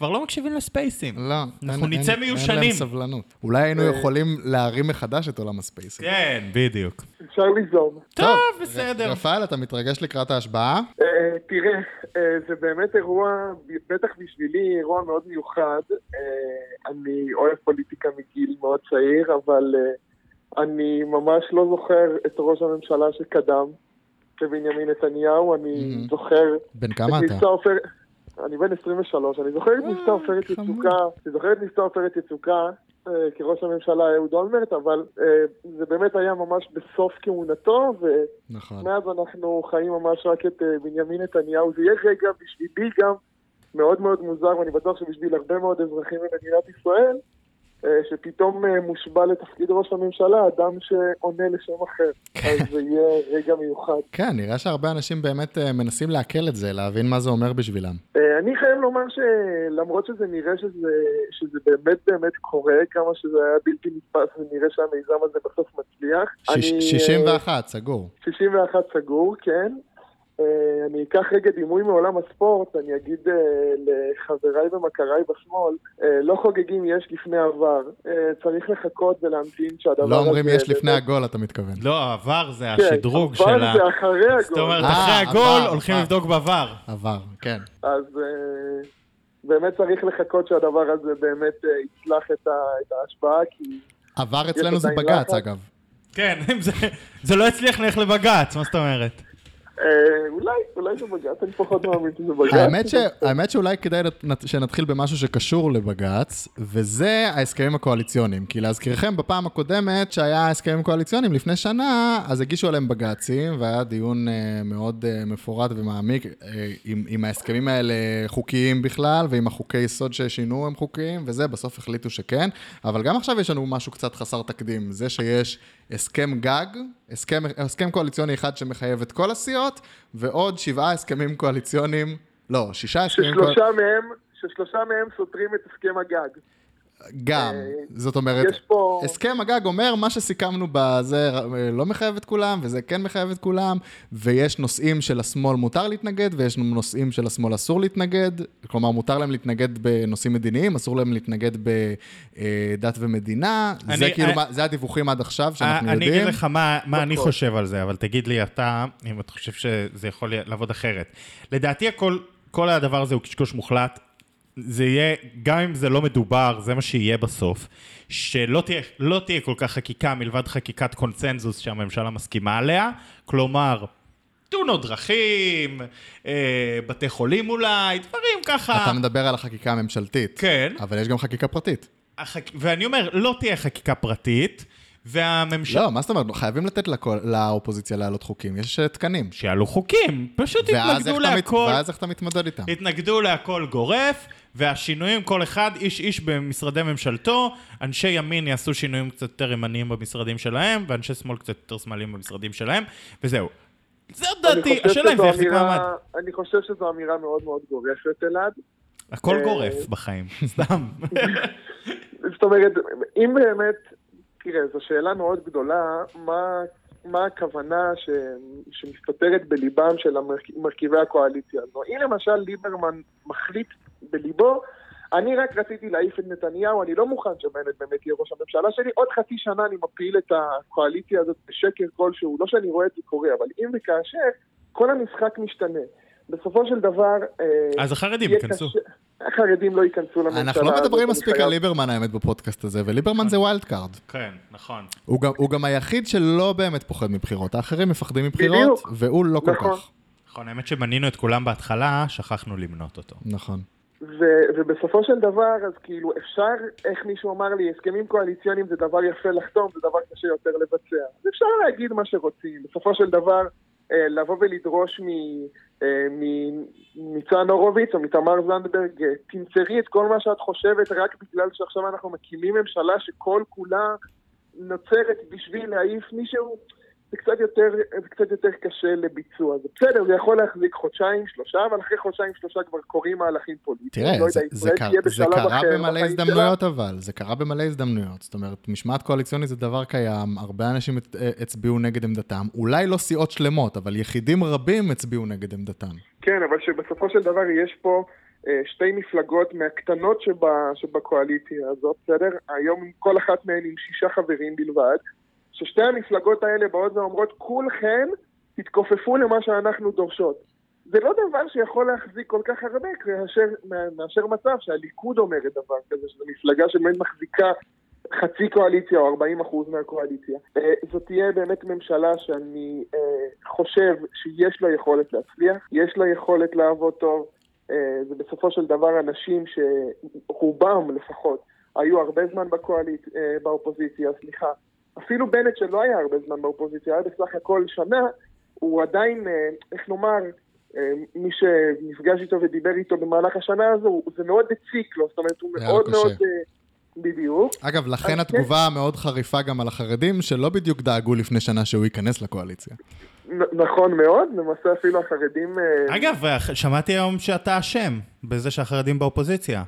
כבר לא מקשיבים לספייסים. לא. אנחנו אין- נצא אין- מיושנים. אין להם סבלנות. אולי היינו יכולים להרים מחדש את עולם הספייסים. כן, בדיוק. אפשר ליזום. טוב, בסדר. רפאל, אתה מתרגש לקראת ההשבעה? אה, תראה, אה, זה באמת אירוע, בטח בשבילי, אירוע מאוד מיוחד. אה, אני אוהב פוליטיקה מגיל מאוד צעיר, אבל אה, אני ממש לא זוכר את ראש הממשלה שקדם לבנימין נתניהו. אני. זוכר בן כמה את אתה? אני בן 23, אני זוכר את אה, מבצע עופרת. יצוקה, אני זוכר את מבצע עופרת יצוקה אה, כראש הממשלה אהוד אולמרט, אבל אה, זה באמת היה ממש בסוף כהונתו, נכון. ומאז אנחנו חיים ממש רק את אה, בנימין נתניהו. זה יהיה רגע בשבילי גם מאוד מאוד מוזר, ואני בטוח שבשביל הרבה מאוד אזרחים במדינת ישראל, שפתאום אה, מושבע לתפקיד ראש הממשלה אדם שעונה לשם אחר. אז זה יהיה רגע מיוחד. כן, נראה שהרבה אנשים באמת אה, מנסים לעכל את זה, להבין מה זה אומר בשבילם. אה, אני חייב לומר שלמרות שזה נראה שזה, שזה באמת באמת קורה, כמה שזה היה בלתי נתפס ונראה שהמיזם הזה בסוף מצליח. שיש- אני, 61, סגור. אה, 61 סגור, כן. אה, אני אקח רגע דימוי מעולם הספורט, אני אגיד אה, לחבריי ומכריי בשמאל, אה, לא חוגגים יש לפני עבר, צריך לחכות ולהמתין שהדבר הזה... לא אומרים יש לפני הגול, אתה מתכוון. לא, העבר זה כן, השדרוג עבר של ה... זה אחרי הגול. זאת אומרת, אה, אחרי עבר, הגול הולכים עבר. לבדוק בעבר. עבר, כן. אז באמת צריך לחכות שהדבר הזה באמת יצלח את ה- את ההשפעה, כי... עבר אצלנו זה בג"ץ, לחץ. אגב. כן, [LAUGHS] אם זה- זה לא הצליח ללכת לבג"ץ, מה זאת אומרת? אה, אולי, אולי זה בג"ץ, אני פחות מאמין שזה בג"ץ. האמת, שאולי כדאי נת- שנתחיל במשהו שקשור לבג"ץ, וזה ההסכמים הקואליציוניים. כי להזכירכם, בפעם הקודמת שהיה הסכמים קואליציוניים לפני שנה, אז הגישו עליהם בג"צים, והיה דיון אה, מאוד אה, מפורט ומעמיק, אם, אם ההסכמים האלה חוקיים בכלל, ואם החוקי יסוד ששינו הם חוקיים, וזה, בסוף החליטו שכן. אבל גם עכשיו יש לנו משהו קצת חסר תקדים, זה שיש הסכם גג, הסכם, הסכם קואליציוני אחד שמחייב את כל הסיעות, ועוד שבעה הסכמים קואליציוניים, לא, שישה הסכמים מהם, ששלושה מהם סותרים את הסכם הגג. גם, אה, זאת אומרת, יש פה- הסכם הגג אומר, מה שסיכמנו בזה אה, לא מחייב את כולם, וזה כן מחייב את כולם, ויש נושאים של השמאל מותר להתנגד, ויש נושאים של השמאל אסור להתנגד, כלומר, מותר להם להתנגד בנושאים מדיניים, אסור להם להתנגד בדת ומדינה, זה אני- כאילו, אני- מה- זה הדיווחים עד עכשיו שאנחנו אה, אני יודעים. אגיד לך מה, מה אני נכון. חושב על זה, אבל תגיד לי אתה, אם אתה חושב שזה יכול לעבוד אחרת. לדעתי הכל, כל הדבר הזה הוא קשקוש מוחלט. זה יהיה, גם אם זה לא מדובר, זה מה שיהיה בסוף. שלא תהיה, לא תהיה כל כך חקיקה מלבד חקיקת קונצנזוס שהממשלה מסכימה עליה. כלומר, תאונות דרכים, אה, בתי חולים אולי, דברים ככה. אתה מדבר על החקיקה הממשלתית. כן. אבל יש גם חקיקה פרטית. החק... ואני אומר, לא תהיה חקיקה פרטית, והממשלה... לא, מה זאת אומרת? חייבים לתת לכל- לאופוזיציה להעלות חוקים, יש תקנים. שיעלו חוקים, פשוט התנגדו אתה מת- להכל, ואז איך אתה מתמודד איתם? התנגדו להכל גורף, והשינויים, כל אחד, איש איש במשרדי ממשלתו, אנשי ימין יעשו שינויים קצת יותר ימניים במשרדים שלהם, ואנשי שמאל קצת יותר שמאליים במשרדים שלהם, וזהו. זאת אני דעתי, השאלה אם זה יחזיק אמירה- מעמד. אני חושב שזו אמירה מאוד מאוד גורפת, אלעד. הכל אה, גורף בחיים, סתם. [LAUGHS] זאת אומרת, אם באמת, תראה, זו שאלה מאוד גדולה, מה, מה הכוונה ש, שמסתתרת בליבם של מרכיבי הקואליציה הזו. אם למשל ליברמן מחליט בליבו, אני רק רציתי להעיף את נתניהו, אני לא מוכן שבנט באמת יהיה ראש הממשלה שלי, עוד חצי שנה אני מפיל את הקואליציה הזאת בשקר כלשהו, לא שאני רואה את זה קורה, אבל אם וכאשר, כל המשחק משתנה. בסופו של דבר... אה, אז החרדים ייכנסו. החרדים לא ייכנסו לממשלה אנחנו לא הזאת, מדברים מספיק על ליברמן האמת בפודקאסט הזה, וליברמן זה wild card. כן, נכון. הוא גם- הוא גם היחיד שלא באמת פוחד מבחירות, האחרים מפחדים מבחירות. והוא לא כל נכון. כך. נכון, האמת שמנינו את כולם בהתחלה, שכחנו למנות אותו. נכון. ו- ובסופו של דבר, אז כאילו, אפשר, איך מישהו אמר לי, הסכמים קואליציוניים זה דבר יפה לחתום, זה דבר קשה יותר לבצע. אז אפשר להגיד מה שרוצים. בסופו של דבר, לבוא ולדרוש אה, מניצן הורוביץ או מתמר זנדברג, אה, תמסרי את כל מה שאת חושבת רק בגלל שעכשיו אנחנו מקימים ממשלה שכל כולה נוצרת בשביל להעיף מישהו, זה קצת יותר, זה קצת יותר קשה לביצוע. זה בסדר, זה יכול להחזיק חודשיים, שלושה, אבל אחרי חודשיים, שלושה כבר קורים מהלכים פוליטיים. תראה, לא זה, יודע, זה, קר, זה קרה אחר במלא הזדמנויות אבל, זה קרה במלא הזדמנויות. זאת אומרת, משמעת קואליציונית זה דבר קיים, הרבה אנשים הצ- הצביעו נגד עמדתם, אולי לא סיעות שלמות, אבל יחידים רבים הצביעו נגד עמדתם. כן, אבל שבסופו של דבר יש פה אה, שתי מפלגות מהקטנות שבה, שבקואליציה הזאת, בסדר? היום כל אחת מהן עם שישה חברים בלבד, ששתי המפלגות האלה באות ואומרות, כולכם תתכופפו למה שאנחנו דורשות. זה לא דבר שיכול להחזיק כל כך הרבה מאשר, מאשר מצב שהליכוד אומרת דבר כזה, שזו מפלגה שבאמת מחזיקה חצי קואליציה או 40 אחוז מהקואליציה. אה, זאת תהיה באמת ממשלה שאני אה, חושב שיש לה יכולת להצליח, יש לה יכולת לעבוד טוב. אה, זה בסופו של דבר אנשים שרובם לפחות היו הרבה זמן בקואליצ... אה, באופוזיציה, סליחה. אפילו בנט שלא היה הרבה זמן באופוזיציה, היה בסך הכל שנה, הוא עדיין, אה, איך נאמר, אה, מי שנפגש איתו ודיבר איתו במהלך השנה הזו, זה מאוד הציק לו, זאת אומרת, הוא מאוד קשה. מאוד... אה, בדיוק. אגב, לכן אז התגובה המאוד חריפה גם על החרדים, שלא בדיוק דאגו לפני שנה שהוא ייכנס לקואליציה. נ- נכון מאוד, למעשה אפילו החרדים... אה, אגב, שמעתי היום שאתה אשם בזה שהחרדים באופוזיציה.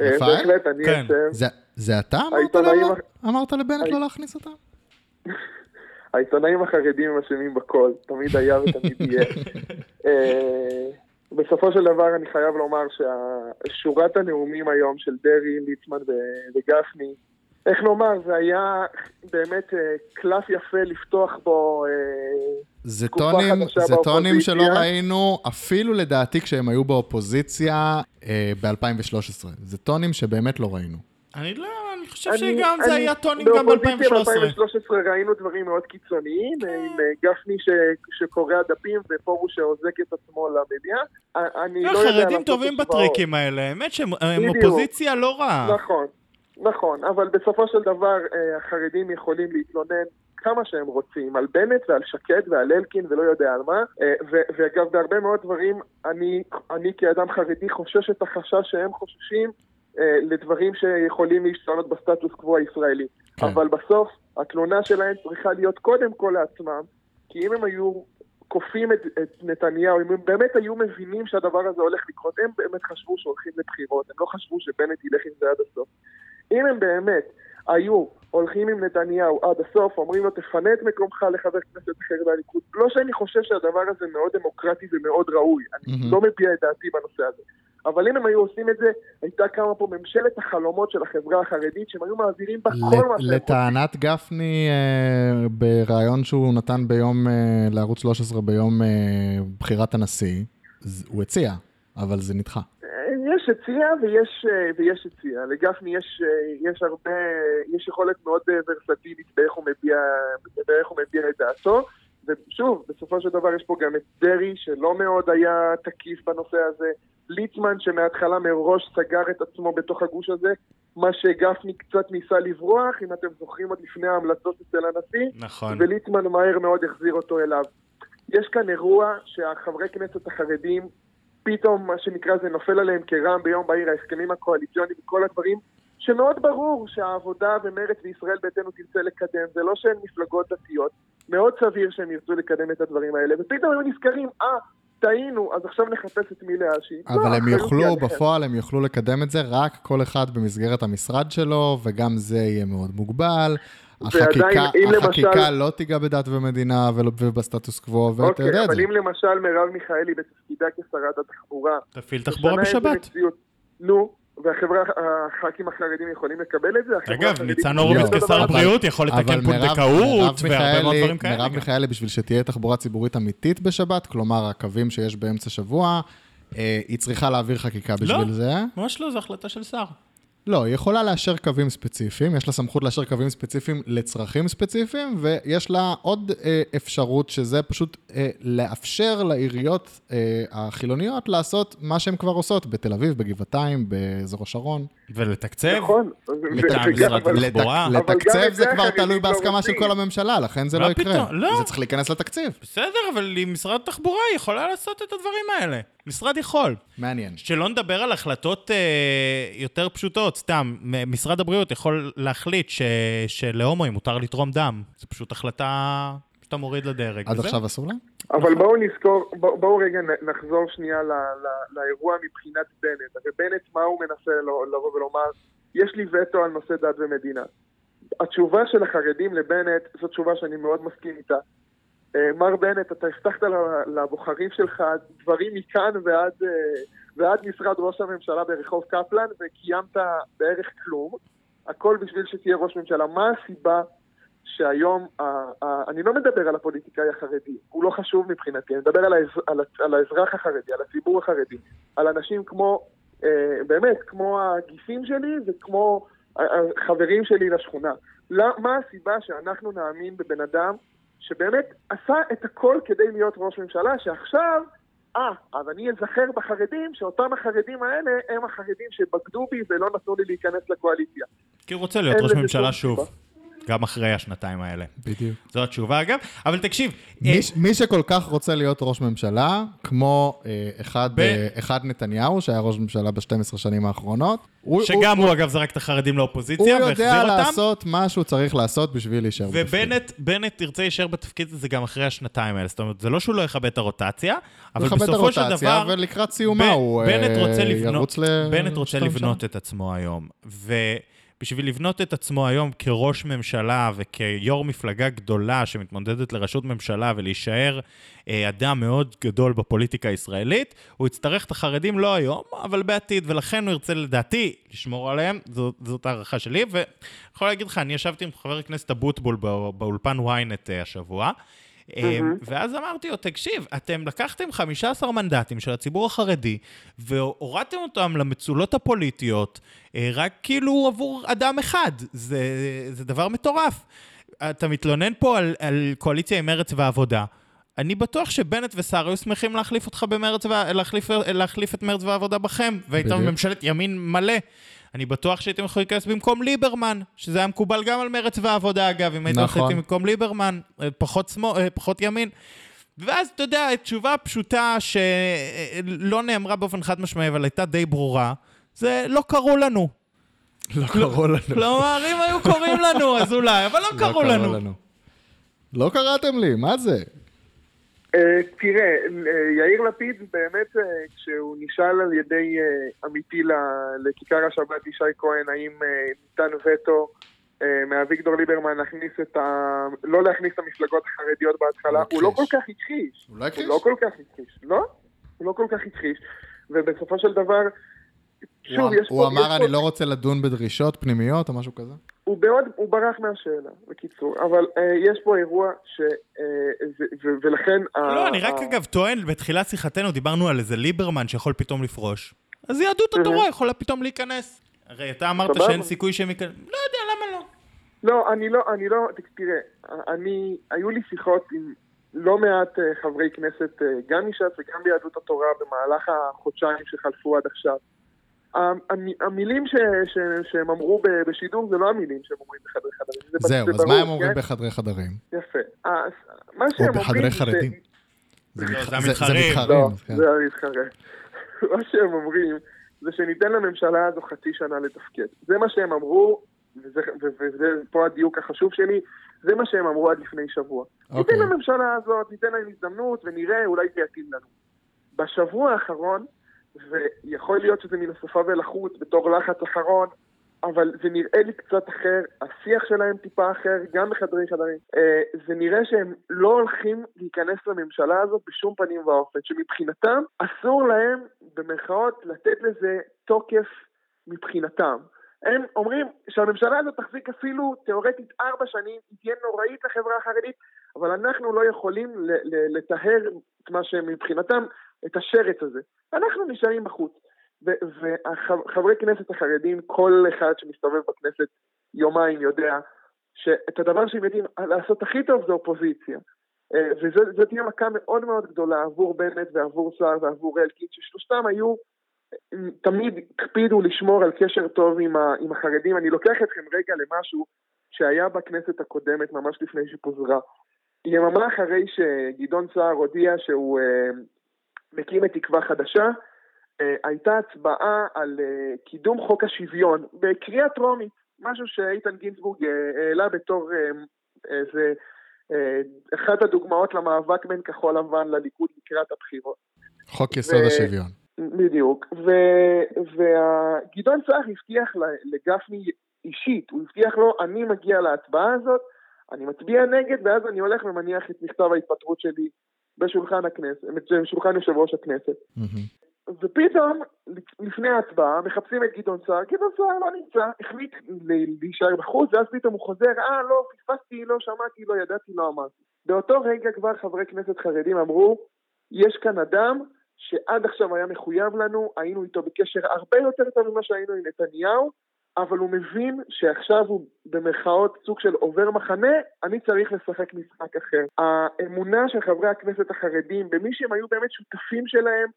אה? בהחלט, אני כן. אשם. זה, אתה אמרת, העיתונאים הח- אמרת לבנט הי- לא להכניס אותם? [LAUGHS] העיתונאים החרדים הם אשמים בכל, תמיד היה ותמיד [LAUGHS] יהיה. אה, בסופו של דבר אני חייב לומר ששורת הנאומים היום של דרעי, ליצמן וגפני, איך נאמר, זה היה באמת אה, קלף יפה לפתוח בו... אה, זה טונים, זה טונים. שלא ראינו, אפילו לדעתי כשהם היו באופוזיציה אה, ב-2013. זה טונים שבאמת לא ראינו. אני לא, אני חושב אני- שגם זה אני- היה טונים גם באופוזיציה ב-2013. ב-2013 ראינו דברים מאוד קיצוניים, כן. עם אה, גפני ש- שקורע דפים ופרוש שעוזק את עצמו למליאה. אני לא יודע... החרדים לעשות טובים. בטריקים האלה, האמת שהם הם בדיוק. אופוזיציה לא רעה. נכון, נכון, אבל בסופו של דבר אה, החרדים יכולים להתלונן כמה שהם רוצים, על בנט ועל שקד ועל אלקין ולא יודע על מה, אה, ו- ואגב בהרבה מאוד דברים אני, אני כאדם חרדי חושש את החשש שהם חוששים אה, לדברים שיכולים להשתנות בסטטוס קוו הישראלי. כן. אבל בסוף התלונה שלהם צריכה להיות קודם כל לעצמם, כי אם הם היו כופים את, את נתניהו, אם הם באמת היו מבינים שהדבר הזה הולך לקרות, הם באמת חשבו שהולכים לבחירות, הם לא חשבו שבנט ילך עם זה עד הסוף. אם הם באמת היו הולכים עם נתניהו עד הסוף, אומרים לו תפנה את מקומך לחבר כנסת אחר מהליכוד, לא שאני חושב שהדבר הזה מאוד דמוקרטי ומאוד ראוי, אני מהמם. לא מביע את דעתי בנושא הזה. אבל אם הם היו עושים את זה, הייתה קמה פה ממשלת החלומות של החברה החרדית, שהם היו מעבירים בה כל מה שהם. לטענת גפני, אה, בריאיון שהוא נתן ביום, אה, לערוץ 13 ביום אה, בחירת הנשיא, הוא הציע, אבל זה נדחה. יש הציע ויש, אה, ויש הציע. לגפני יש, אה, יש הרבה, יש יכולת מאוד אה, ורסטילית באיך הוא מביע, באיך הוא מביע את דעתו. ושוב, בסופו של דבר יש פה גם את דרעי, שלא מאוד היה תקיף בנושא הזה. ליצמן, שמההתחלה מראש סגר את עצמו בתוך הגוש הזה, מה שגפני קצת ניסה לברוח, אם אתם זוכרים עוד לפני ההמלצות אצל הנשיא. נכון. וליצמן מהר מאוד החזיר אותו אליו. יש כאן אירוע שהחברי כנסת החרדים, פתאום מה שנקרא זה נופל עליהם כרעם ביום בהיר, ההסכמים הקואליציוניים וכל הדברים, שמאוד ברור שהעבודה ומרצ וישראל ביתנו תרצה לקדם, זה לא שהן מפלגות דתיות, מאוד סביר שהם ירצו לקדם את הדברים האלה, ופתאום הם נזכרים, אה, טעינו, אז עכשיו נחפש את מי להאשים. לא, אבל הם האחריות היא יוכלו. בפועל הם יוכלו לקדם את זה רק כל אחד במסגרת המשרד שלו, וגם זה יהיה מאוד מוגבל. החקיקה, ועדיין, אם החקיקה למשל- לא תיגע בדת ומדינה ובסטטוס קוו, ואתה אוקיי, יודע את אבל זה. אם למשל מרב מיכאלי בתפקידה כשרת התחבורה, תפעיל תחבורה בשבת. נו, והחברה, הח"כים החרדים יכולים לקבל את זה. אגב, ניצן הורוביץ כשר הזה. בריאות יכול לתקן אבל פונדקאות והרבה מאוד דברים כאלה. מירב גם. מיכאלי, בשביל שתהיה תחבורה ציבורית אמיתית בשבת, כלומר, הקווים שיש באמצע שבוע, אה, היא צריכה להעביר חקיקה בשביל לא. זה. ממש לא, זו החלטה של שר. לא, היא יכולה לאשר קווים ספציפיים, יש לה סמכות לאשר קווים ספציפיים לצרכים ספציפיים, ויש לה עוד אה, אפשרות שזה פשוט אה, לאפשר לעיריות אה, החילוניות לעשות מה שהן כבר עושות בתל אביב, בגבעתיים, באזור השרון. ולתקצב. נכון. מטעם משרד התחבורה. לתקצב זה כבר החרדים תלוי לא בהסכמה של. כל הממשלה, לכן זה לא יקרה. לא. זה צריך להיכנס לתקציב. בסדר, אבל משרד התחבורה יכולה לעשות את הדברים האלה. משרד יכול. מעניין. שלא נדבר על החלטות אה, יותר פשוטות, סתם, משרד הבריאות יכול להחליט ש, שלהומואים מותר לתרום דם. זו פשוט החלטה שאתה מוריד לדרג. עד וזהו. עכשיו אסור להם? אבל בואו נזכור, בואו בואו רגע נחזור שנייה ל, ל, לאירוע מבחינת בנט. הרי בנט, מה הוא מנסה לבוא ולומר? יש לי וטו על נושא דת ומדינה. התשובה של החרדים לבנט, זו תשובה שאני מאוד מסכים איתה. אה, מר בנט, אתה הבטחת לבוחרים שלך דברים מכאן ועד, אה, ועד משרד ראש הממשלה ברחוב קפלן, וקיימת בערך כלום. הכל בשביל שתהיה ראש ממשלה. מה הסיבה שהיום, אני לא מדבר על הפוליטיקאי החרדי, הוא לא חשוב מבחינתי, אני מדבר על, האז, על, על האזרח החרדי, על הציבור החרדי, על אנשים כמו, אה, באמת, כמו הגיסים שלי וכמו החברים שלי לשכונה. מה הסיבה שאנחנו נאמין בבן אדם שבאמת עשה את הכל כדי להיות ראש ממשלה, שעכשיו, אה, אז אני אזכר בחרדים, שאותם החרדים האלה הם החרדים שבגדו בי ולא נתנו לי להיכנס לקואליציה. כי הוא רוצה להיות ראש ממשלה שום שוב. גם אחרי השנתיים האלה. בדיוק. זו התשובה אגב. אבל תקשיב, אה, מי, ש- מי שכל כך רוצה להיות ראש ממשלה, כמו אה, אחד, ב- אה, אחד נתניהו, שהיה ראש ממשלה ב-12 שנים האחרונות, הוא, שגם הוא, הוא אגב זרק את החרדים הוא לאופוזיציה יודע והחזיר אותם. לעשות מה שהוא צריך לעשות בשביל להישאר בתפקיד. ובנט בנט ירצה להישאר בתפקיד הזה גם אחרי השנתיים האלה. זאת אומרת, זה לא שהוא לא יכבד את הרוטציה, אבל את בסופו של הרוטציה, דבר... ולקראת סיומה ב- הוא בנט אה, רוצה לבנות, ירוץ ל... בנט רוצה לבנות. את עצמו היום. ובשביל לבנות את עצמו היום כראש ממשלה וכיו"ר מפלגה גדולה שמתמודדת לראשות ממשלה ולהישאר אה, אדם מאוד גדול בפוליטיקה הישראלית, הוא יצטרך את החרדים לא היום, אבל בעתיד, ולכן הוא ירצה לדעתי לשמור עליהם, זאת, זאת הערכה שלי, ואני יכול להגיד לך, אני ישבתי עם חבר הכנסת אבוטבול בא- באולפן ynet אה, השבוע, ואז אמרתי לו, תקשיב, אתם לקחתם 15 מנדטים של הציבור החרדי, והורדתם אותם למצולות הפוליטיות, אה, רק כאילו עבור אדם אחד. זה, זה דבר מטורף. אתה מתלונן פה על, על קואליציה עם מרצ והעבודה. אני בטוח שבנט וסער היו שמחים להחליף אותך במרץ, ו... להחליף, להחליף את מרץ והעבודה בכם, והייתם בדיוק. ממשלת ימין מלא. אני בטוח שהייתם יכולים להיכנס במקום ליברמן, שזה היה מקובל גם על מרץ והעבודה אגב, אם הייתם נכון. במקום ליברמן, אה, פחות, שמאל, אה, פחות ימין. ואז, אתה יודע, תשובה פשוטה שלא נאמרה באופן חד משמעי, אבל הייתה די ברורה, זה לא קראו לנו. לא קראו לנו. כלומר, אם היו קוראים לנו, אז אולי, אבל לא קראו לנו. לא קראתם לי, מה זה? אה, תראה, אה, יאיר לפיד באמת, אה, כשהוא נשאל על ידי עמיתי לכיכר השבת ישי כהן, האם ניתן וטו מאביגדור ליברמן להכניס את ה... לא להכניס את המפלגות החרדיות בהתחלה, הוא הוא לא. כל כך הכחיש. הוא לא הכחיש? הוא לא כל כך הכחיש. לא, הוא לא כל כך הכחיש. ובסופו של דבר, שוב, הוא- יש פה... הוא אמר, פה- אני לא רוצה לדון בדרישות פנימיות או משהו כזה? הוא מאוד, הוא ברח מהשאלה, בקיצור. אבל אה, יש פה אירוע ש... אה, ו- ו- ולכן... ה- לא, אני רק ה- אגב טוען, בתחילת שיחתנו דיברנו על איזה ליברמן שיכול פתאום לפרוש. אז יהדות התורה יכולה פתאום להיכנס. הרי אתה אמרת. שאין סיכוי שהם ייכנסו. לא יודע, למה לא? לא, אני לא, אני לא, תראה, אני, היו לי שיחות עם לא מעט אה, חברי כנסת, גם מש"ס וגם ביהדות התורה, במהלך החודשיים שחלפו עד עכשיו. המ- המ- המילים ש, ש, שהם אמרו בשידור זה לא המילים שהם אומרים בחדרי חדרים. זה, זהו, זה אז מה ברור, הם אומרים כן? בחדרי חדרים? יפה. אז מה שהם אומרים... בחדרי זה- חרדים. זה לא, זה זה- זה המתחרים. מתחרים. לא, כן. זה המתחרה. [LAUGHS] מה שהם אומרים זה שניתן לממשלה הזו חצי שנה לתפקד. זה מה שהם אמרו, וזה, פה הדיוק החשוב שלי, זה מה שהם אמרו עד לפני שבוע. אוקיי. ניתן לממשלה הזאת, ניתן להם הזדמנות ונראה, אולי זה יתאים לנו. בשבוע האחרון, ויכול להיות שזה מן השפה ולחוץ בתור לחץ אחרון, אבל זה נראה לי קצת אחר, השיח שלהם טיפה אחר, גם בחדרי חדרים. אה, זה נראה שהם לא הולכים להיכנס לממשלה הזאת בשום פנים ואופן, שמבחינתם אסור להם, במרכאות, לתת לזה תוקף מבחינתם. הם אומרים שהממשלה הזאת תחזיק אפילו תיאורטית ארבע שנים, היא תהיה נוראית לחברה החרדית, אבל אנחנו לא יכולים לטהר את מה שמבחינתם, את השרץ הזה. אנחנו נשארים בחוץ. וחברי כנסת החרדים, כל אחד שמסתובב בכנסת יומיים יודע שאת הדבר שהם יודעים לעשות הכי טוב זה אופוזיציה. אה, וזאת תהיה מכה מאוד מאוד גדולה עבור בנט ועבור סער ועבור אלקין, ששלושתם היו, תמיד הקפידו לשמור על קשר טוב עם, ה, עם החרדים. אני לוקח אתכם רגע למשהו שהיה בכנסת הקודמת, ממש לפני שפוזרה. יממה אחרי שגדעון סער הודיע שהוא uh, מקים את תקווה חדשה, uh, הייתה הצבעה על uh, קידום חוק השוויון בקריאה טרומית, משהו שאיתן גינזבורג העלה בתור איזה... אה, אחת הדוגמאות למאבק בין כחול לבן לליכוד לקראת הבחירות. חוק יסוד ו... השוויון. בדיוק, וגדעון סער הבטיח לגפני אישית, הוא הבטיח לו, אני מגיע להצבעה הזאת, אני מצביע נגד, ואז אני הולך ומניח את מכתב ההתפטרות שלי בשולחן הכנסת, בשולחן יושב ראש הכנסת. Mm-hmm. ופתאום, לפני ההצבעה, מחפשים את גדעון סער, גדעון סער לא נמצא, החליט להישאר בחוץ, ואז פתאום הוא חוזר, אה, לא, פספסתי, לא שמעתי, לא ידעתי, לא אמרתי. באותו רגע כבר חברי כנסת חרדים אמרו, יש כאן אדם שעד עכשיו היה מחויב לנו, היינו איתו בקשר הרבה יותר טוב ממה שהיינו עם נתניהו, אבל הוא מבין שעכשיו הוא במרכאות סוג של עובר מחנה, אני צריך לשחק משחק אחר. האמונה של חברי הכנסת החרדים במי שהם היו באמת שותפים שלהם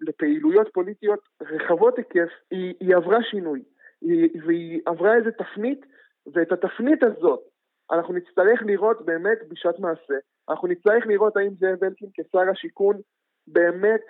לפעילויות פוליטיות רחבות היקף, היא, היא עברה שינוי. היא, והיא עברה איזה תפנית, ואת התפנית הזאת אנחנו נצטרך לראות באמת בשעת מעשה. אנחנו נצטרך לראות האם זאב אלקין כשר השיכון באמת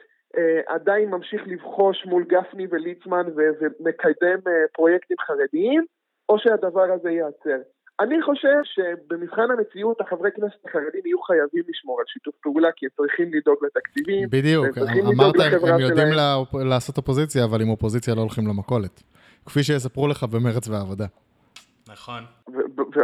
עדיין ממשיך לבחוש מול גפני וליצמן ומקדם אה, פרויקטים חרדיים, או שהדבר הזה ייעצר. אני חושב שבמבחן המציאות החברי כנסת החרדים יהיו חייבים לשמור על שיתוף פעולה, כי הם צריכים לדאוג לתקציבים. בדיוק, אמרת, הם יודעים שלהם. לעשות אופוזיציה, אבל עם אופוזיציה לא הולכים למכולת. כפי שיספרו לך במרץ והעבודה. נכון.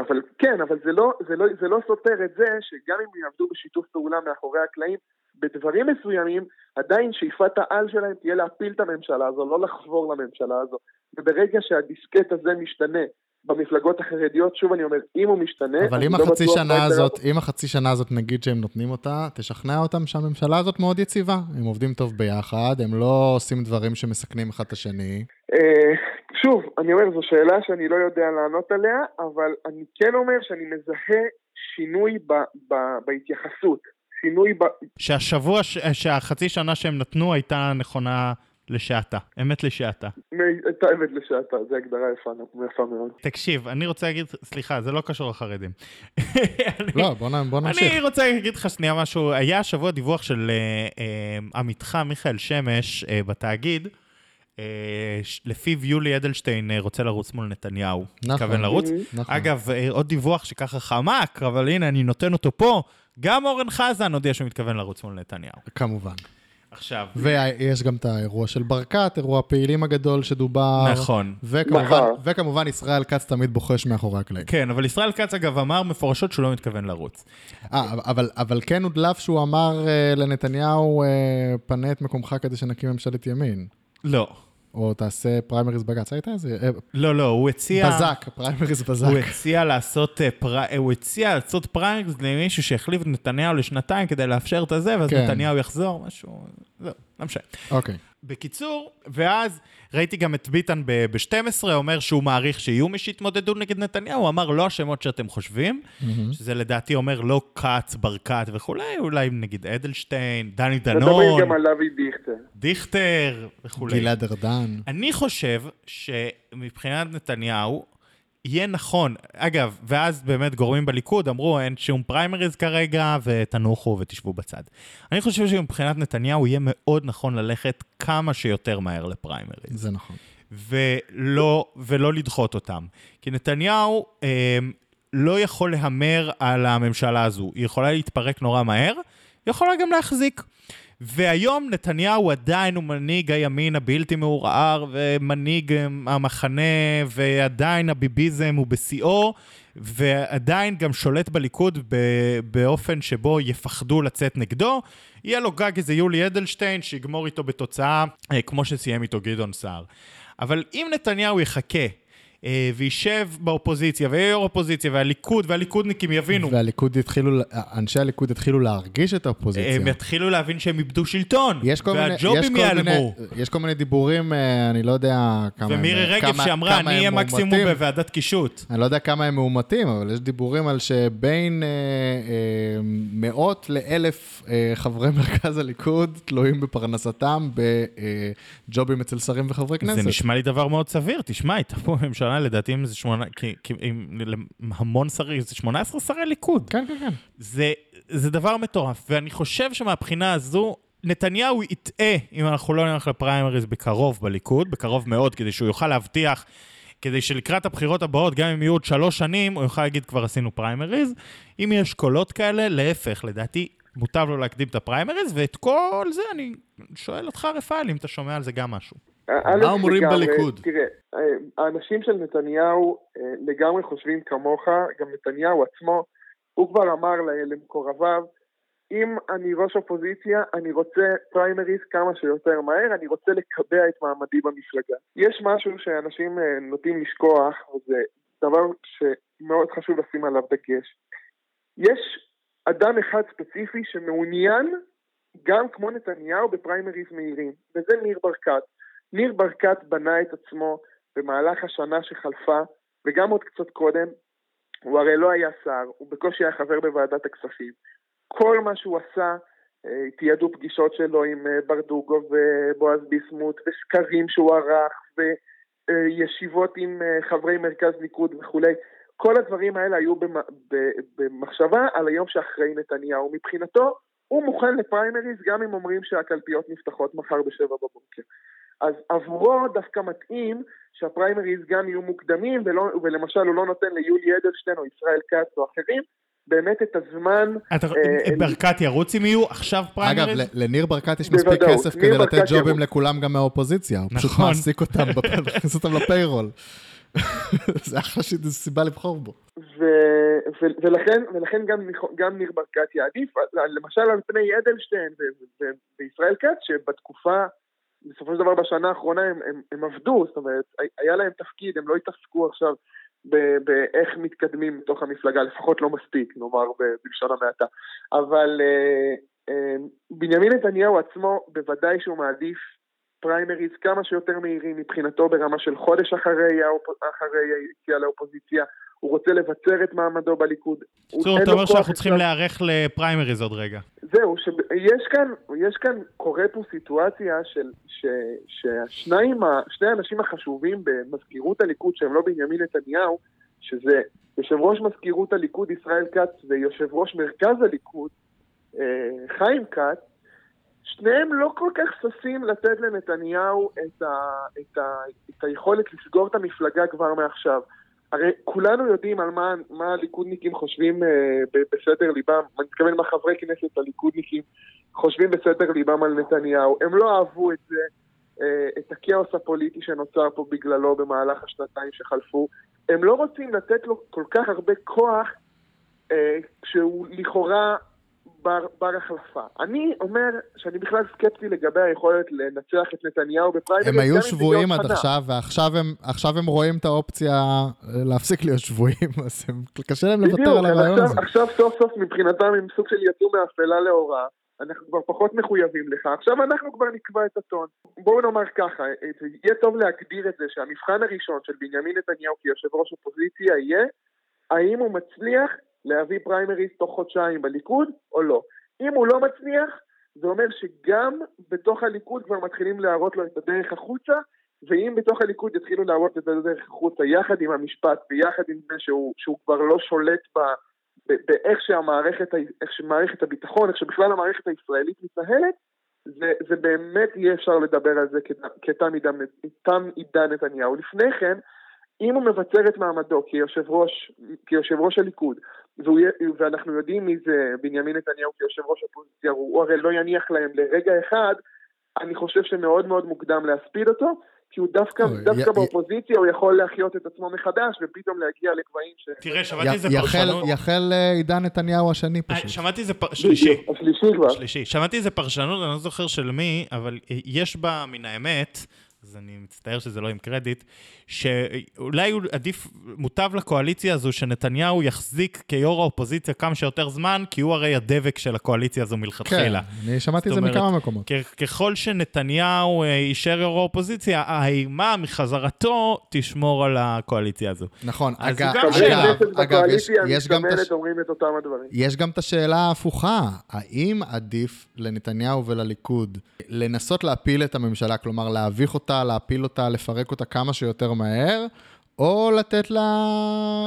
אבל כן, אבל זה לא, זה, לא, זה לא סותר את זה שגם אם יעבדו בשיתוף פעולה מאחורי הקלעים, בדברים מסוימים, עדיין שאיפת העל שלהם תהיה להפיל את הממשלה הזו, לא לחבור לממשלה הזו. וברגע שהדיסקט הזה משתנה במפלגות החרדיות, שוב אני אומר, אם הוא משתנה, אבל אם לא החצי שנה הזאת, אם החצי שנה הזאת נגיד שהם נותנים אותה, תשכנע אותם שהממשלה הזאת מאוד יציבה. הם עובדים טוב ביחד, הם לא עושים דברים שמסכנים אחד את השני. אה, שוב, אני אומר, זו שאלה שאני לא יודע לענות עליה, אבל אני כן אומר שאני מזהה שינוי בהתייחסות. שינוי ב... שהשבוע, שהחצי שנה שהם נתנו הייתה נכונה לשעתה, אמת לשעתה. הייתה אמת לשעתה, זו הגדרה יפה, יפה מאוד. תקשיב, אני רוצה להגיד, סליחה, זה לא קשור לחרדים. [LAUGHS] לא, בוא נמשיך. אני רוצה להגיד לך שנייה משהו, היה השבוע דיווח של אה, אה, עמיתך מיכאל שמש אה, בתאגיד, לפיו יולי אדלשטיין רוצה לרוץ מול נתניהו. נכון. מתכוון לרוץ. נכון. אגב, עוד דיווח שככה חמק, אבל הנה, אני נותן אותו פה. גם אורן חזן הודיע שהוא מתכוון לרוץ מול נתניהו. כמובן. עכשיו. ויש גם את האירוע של ברקת, אירוע הפעילים הגדול שדובר. נכון. וכמובן, נכון. וכמובן ישראל כץ תמיד בוחש מאחורי הקלעים. כן, אבל ישראל כץ אגב אמר מפורשות שהוא לא מתכוון לרוץ. אה, אבל, אבל כן הודלף שהוא אמר אה, לנתניהו, אה, פנה את מקומך כדי שנקים ממשלת ימין. לא. או תעשה פריימריז בזק, היית איזה... אה, לא, לא, הוא הציע... בזק, פריימריז בזק. הוא הציע לעשות, אה, פר... הוא הציע לעשות פריימריז למישהו שהחליף את נתניהו לשנתיים כדי לאפשר את הזה, ואז כן. נתניהו יחזור, משהו... זהו, לא משנה. אוקיי. בקיצור, ואז ראיתי גם את ביטן ב-12 אומר שהוא מעריך שיהיו מי שיתמודדו נגד נתניהו, הוא אמר לא השמות שאתם חושבים, mm-hmm. שזה לדעתי אומר לא כץ, ברקת וכולי, אולי נגיד אדלשטיין, דני דנון. מדברים גם על אבי דיכטר. דיכטר וכולי. גלעד ארדן. אני חושב שמבחינת נתניהו, יהיה נכון, אגב, ואז באמת גורמים בליכוד אמרו, אין שום פריימריז כרגע, ותנוחו ותשבו בצד. אני חושב שמבחינת נתניהו יהיה מאוד נכון ללכת כמה שיותר מהר לפריימריז. זה נכון. ולא, ולא לדחות אותם. כי נתניהו אה, לא יכול להמר על הממשלה הזו. היא יכולה להתפרק נורא מהר, היא יכולה גם להחזיק. והיום נתניהו עדיין הוא מנהיג הימין הבלתי מעורער, ומנהיג אה, המחנה, ועדיין הביביזם הוא בשיאו, ועדיין גם שולט בליכוד באופן שבו יפחדו לצאת נגדו. יהיה לו גג איזה יולי אדלשטיין שיגמור איתו בתוצאה אה, כמו שסיים איתו גדעון סער. אבל אם נתניהו יחכה וישב באופוזיציה, ויהיה יו"ר אופוזיציה, והליכוד והליכודניקים יבינו. והליכוד יתחילו, אנשי הליכוד יתחילו להרגיש את האופוזיציה. הם יתחילו להבין שהם איבדו שלטון, והג'ובים ייעלמו. יש כל מיני דיבורים, אה, אני לא יודע כמה הם... ומירי רגב כמה- שאמרה, אני אהיה מקסימום מאומתים." בוועדת קישוט. אני לא יודע כמה הם מאומתים, אבל יש דיבורים על שבין אה, אה, מאות לאלף אה, חברי [LAUGHS] מרכז הליכוד תלויים בפרנסתם בג'ובים אצל שרים וחברי כנסת. זה נשמע לי דבר מאוד סביר. תשמע, הייתה פה ממשלה, לדעתי, עם איזה שמונה... עם המון שרים, זה 18 שרי ליכוד. כן, כן, כן. זה, זה דבר מטורף, ואני חושב שמבחינה הזו, נתניהו יטעה אם אנחנו לא נלך לפריימריז בקרוב בליכוד, בקרוב מאוד, כדי שהוא יוכל להבטיח, כדי שלקראת הבחירות הבאות, גם אם יהיו עוד שלוש שנים, הוא יוכל להגיד כבר עשינו פריימריז. אם יש קולות כאלה, להפך, לדעתי, מוטב לו להקדים את הפריימריז, ואת כל זה אני שואל אותך, רפאל, אם אתה שומע על זה גם משהו. מה אומרים בליכוד? תראה, אה, האנשים של נתניהו אה, לגמרי חושבים כמוך, גם נתניהו עצמו, הוא כבר אמר למקורביו, אם אני ראש אופוזיציה, אני רוצה פריימריז כמה שיותר מהר, אני רוצה לקבע את מעמדי במפלגה. יש משהו שאנשים אה, נוטים לשכוח, וזה דבר שמאוד חשוב לשים עליו דגש. יש אדם אחד ספציפי שמעוניין, גם כמו נתניהו, בפריימריז מהירים, וזה ניר ברקת. ניר ברקת בנה את עצמו במהלך השנה שחלפה, וגם עוד קצת קודם, הוא הרי לא היה שר, הוא בקושי היה חבר בוועדת הכספים. כל מה שהוא עשה, אה, תיעדו פגישות שלו עם אה, ברדוגו ובועז ביסמוט, וסקרים שהוא ערך, וישיבות עם אה, חברי מרכז ליכוד וכולי. כל הדברים האלה היו במחשבה על היום שאחרי נתניהו. מבחינתו, הוא מוכן לפריימריז גם אם אומרים שהקלפיות נפתחות מחר בשבע בבוקר. אז עבורו דווקא מתאים שהפריימריז גם יהיו מוקדמים, ולא, ולמשל הוא לא נותן ליולי אדלשטיין או ישראל כץ או אחרים, באמת את הזמן... אתה, אה, ברקת ירוץ אם יהיו עכשיו אגב, פריימריז? ל- לניר ברקת יש מספיק בוודאות. כסף כדי לתת ג'ובים ירוץ. לכולם גם מהאופוזיציה. הוא פשוט נכון. מעסיק אותם, [LAUGHS] מכניס אותם לפיירול. [LAUGHS] זה אחלה ש- זו סיבה לבחור בו. ו, ו, ולכן, ולכן גם, גם ניר ברקת יעדיף, למשל על פני אדלשטיין ו- ו- וישראל כץ, שבתקופה, בסופו של דבר בשנה האחרונה הם, הם, הם עבדו, זאת אומרת, היה להם תפקיד, הם לא התעסקו עכשיו באיך מתקדמים בתוך המפלגה, לפחות לא מספיק, נאמר בלשון המעטה. אבל אה, אה, בנימין נתניהו עצמו, בוודאי שהוא מעדיף פריימריז כמה שיותר מהירים מבחינתו ברמה של חודש. אחרי היציאה לאופוזיציה. הוא רוצה לבצר את מעמדו בליכוד. בקיצור, אתה אומר שאנחנו צריכים להיערך לפריימריז עוד רגע. זהו, שיש כאן, יש כאן, קורה פה סיטואציה של, ש, שהשניים, שני האנשים החשובים במזכירות הליכוד, שהם לא בנימין נתניהו, שזה יושב ראש מזכירות הליכוד ישראל כץ ויושב ראש מרכז הליכוד אה, חיים כץ, שניהם לא כל כך ששים לתת לנתניהו את, ה, את, ה, את היכולת לסגור את המפלגה כבר מעכשיו. הרי כולנו יודעים על מה, מה הליכודניקים חושבים אה, בסדר ליבם, אני מתכוון מה חברי כנסת הליכודניקים חושבים בסדר ליבם על נתניהו. הם לא אהבו את זה, אה, את הכאוס הפוליטי שנוצר פה בגללו במהלך השנתיים שחלפו. הם לא רוצים לתת לו כל כך הרבה כוח אה, כשהוא לכאורה בר, בר החלפה. אני אומר שאני בכלל סקפטי לגבי היכולת לנצח את נתניהו בפריימריז. הם היו שבויים עד. עכשיו, ועכשיו הם, עכשיו הם רואים את האופציה אה, להפסיק להיות שבויים, [LAUGHS] אז הם, קשה להם לוותר על הרעיון הזה. עכשיו, סוף סוף מבחינתם הם סוג של יצאו מאפלה לאורה, אנחנו כבר פחות מחויבים לך, עכשיו אנחנו כבר נקבע את הטון. בואו נאמר ככה, אה, זה יהיה טוב להגדיר את זה שהמבחן הראשון של בנימין נתניהו כיושב ראש אופוזיציה יהיה האם הוא מצליח להביא פריימריז תוך חודשיים בליכוד או לא. אם הוא לא מצליח, זה אומר שגם בתוך הליכוד כבר מתחילים להראות לו את הדרך החוצה, ואם בתוך הליכוד יתחילו להראות את הדרך החוצה יחד עם המשפט ויחד עם זה שהוא, שהוא כבר לא שולט ב, ב, באיך שהמערכת, איך שמערכת הביטחון, איך שבכלל המערכת הישראלית מתנהלת, זה, זה באמת יהיה אפשר לדבר על זה כת- כתם עידן, עידן נתניהו. לפני כן, אם הוא מבצר את מעמדו כיושב ראש, כיושב ראש הליכוד, והוא, ואנחנו יודעים מי זה בנימין נתניהו כיושב ראש האופוזיציה, הוא, הוא הרי לא יניח להם לרגע אחד, אני חושב שמאוד מאוד מוקדם להספיד אותו, כי הוא דווקא, אוי, דווקא י- באופוזיציה הוא יכול להחיות את עצמו מחדש, ופתאום להגיע לגבהים ש... תראה, שמעתי י- איזה פרשנות... יחל אה, עידן נתניהו השני אה, פשוט. שמעתי איזה פר... שלישי. השלישי כבר. שלישי. שמעתי איזה פרשנות, אני לא זוכר של מי, אבל יש בה מן האמת, אז אני מצטער שזה לא עם קרדיט, שאולי הוא עדיף, מוטב לקואליציה הזו שנתניהו יחזיק כיו"ר האופוזיציה כמה שיותר זמן, כי הוא הרי הדבק של הקואליציה הזו מלכתחילה. כן, אני שמעתי את זה מכמה מקומות. ככל שנתניהו אה, יישאר יו"ר האופוזיציה, האימה מחזרתו תשמור על הקואליציה הזו. נכון, אגב, גם חברי שאלה. אגב, אגב, יש, יש גם את הש... יש גם את השאלה ההפוכה, האם עדיף לנתניהו ולליכוד לנסות להפיל את הממשלה, כלומר להביך אותה, להפיל אותה, לפרק אותה כמה שיותר מהר, או לתת לה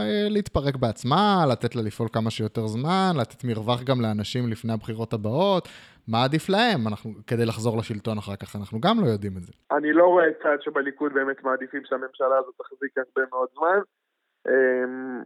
אה, להתפרק בעצמה, לתת לה לפעול כמה שיותר זמן, לתת מרווח גם לאנשים לפני הבחירות הבאות, מה עדיף להם אנחנו, כדי לחזור לשלטון אחר כך, אנחנו גם לא יודעים את זה. אני לא רואה צד שבליכוד באמת מעדיפים שהממשלה הזאת תחזיק הרבה מאוד זמן. אמ,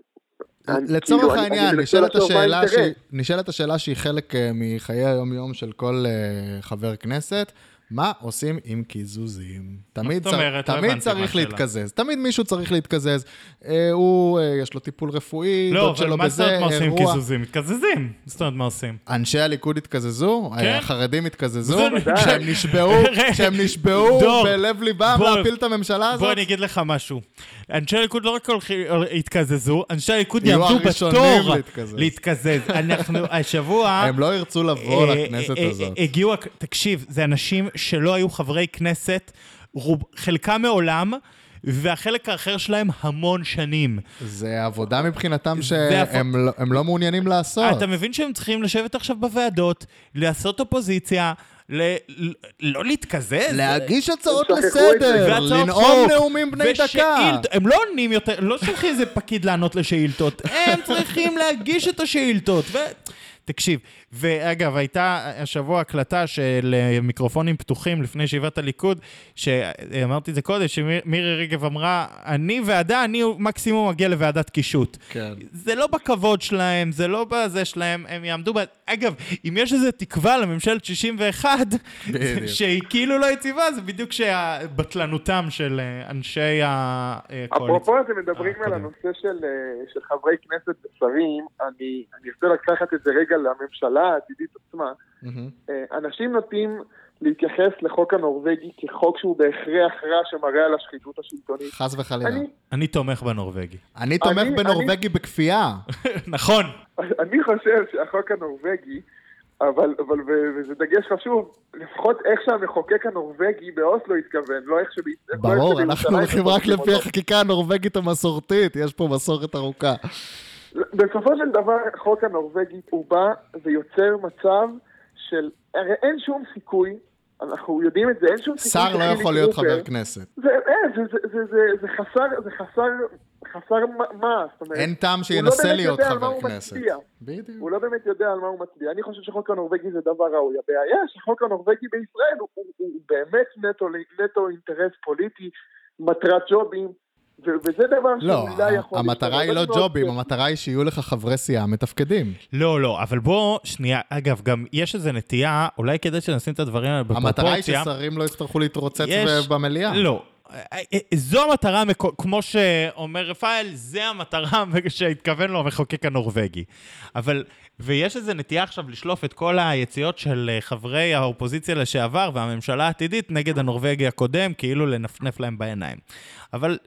לצורך כאילו, העניין, השאלה. שהיא- נשאלת השאלה שהיא חלק אה, מחיי היום-יום של כל אה, חבר כנסת, מה עושים עם קיזוזים? תמיד, זאת אומרת? לא תמיד מה צריך. להתקזז, תמיד מישהו צריך להתקזז. אה, הוא, אה, יש לו טיפול רפואי, לא, דוד אבל שלו מה זאת אומרת בזה, מה עושים עם אירוע. קיזוזים? מתקזזים. זאת אומרת, מה עושים? אנשי הליכוד התקזזו, כן. החרדים התקזזו, [LAUGHS] כשהם נשבעו, כשהם נשבעו בלב ליבם להפיל את הממשלה הזאת. בוא אני אגיד לך משהו. אנשי הליכוד לא רק התקזזו, אנשי הליכוד יעמדו בתור להתקזז. אנחנו השבוע... [LAUGHS] הם לא ירצו לבוא אה, לכנסת אה, הזאת. אה, הגיעו, תקשיב, זה אנשים שלא היו חברי כנסת, רוב, חלקם מעולם, והחלק האחר שלהם המון שנים. זה עבודה מבחינתם שהם לא- הם לא מעוניינים לעשות. אתה מבין שהם צריכים לשבת עכשיו בוועדות, לעשות אופוזיציה, ל- לא להתקזז? להגיש הצעות. לסדר, לנאום נאומים בני דקה. ושאילת- הם לא עונים יותר, לא שולחים איזה פקיד לענות לשאילתות, הם צריכים להגיש את השאילתות. ו... תקשיב, ואגב, הייתה השבוע הקלטה של אה, מיקרופונים פתוחים לפני ישיבת הליכוד, שאמרתי את זה קודם, שמירי רגב אמרה, אני ועדה, אני מקסימום אגיע לוועדת קישוט. כן. זה לא בכבוד שלהם, זה לא בזה שלהם, הם יעמדו ב... אגב, אם יש איזו תקווה לממשלת 61, בדיוק. שהיא כאילו לא יציבה, זה בדיוק שבטלנותם של אה, אנשי הקואליציה. אפרופו אתם מדברים אה, על. הנושא של, אה, של חברי כנסת ושרים, אני, אני רוצה לקחת את זה רגע לממשלה העתידית עצמה. אה, אנשים נוטים להתייחס לחוק הנורבגי כחוק שהוא בהכרח רע שמראה על השחיתות השלטונית. חס וחלילה. אני, אני תומך בנורבגי. אני תומך אני- בנורבגי בכפייה. [LAUGHS] נכון. אני חושב שהחוק הנורבגי, אבל, אבל וזה דגש חשוב, לפחות איך שהמחוקק הנורבגי באוסלו התכוון, לא איך שב... לא איך ברור, אנחנו הולכים רק לפי. החקיקה הנורבגית המסורתית, יש פה מסורת ארוכה. בסופו של דבר, החוק הנורבגי הוא בא ויוצר מצב של... הרי אין שום סיכוי, אנחנו יודעים את זה, אין שום סיכוי... שר לא יכול להיות חבר כנסת. זה, אה, זה, זה, זה, זה, זה חסר, זה חסר, חסר מה- זאת אומרת... אין טעם שינסה לא באמת להיות חבר כנסת. בדיוק. הוא לא באמת יודע על מה הוא מצביע. אני חושב שהחוק הנורבגי זה דבר ראוי. הבעיה שהחוק הנורבגי בישראל הוא, הוא, הוא באמת נטו, נטו אינטרס פוליטי, מטרת ג'ובים, וזה דבר לא, שאולי יכול... המטרה היא לא. ג'ובים, המטרה היא שיהיו לך חברי סיעה מתפקדים. לא, לא, אבל בוא, שנייה, אגב, גם יש איזו נטייה, אולי כדי שנשים את הדברים האלה בפרופורציה. המטרה היא ששרים לא יצטרכו להתרוצץ יש- במליאה. לא. זו המטרה, כמו שאומר רפאל, זה המטרה [LAUGHS] שהתכוון לו המחוקק הנורבגי. אבל, ויש איזו נטייה עכשיו לשלוף את כל היציאות של אה, חברי האופוזיציה לשעבר והממשלה העתידית נגד הנורבגי הקודם, כאילו לנפנף להם בעיניים. אבל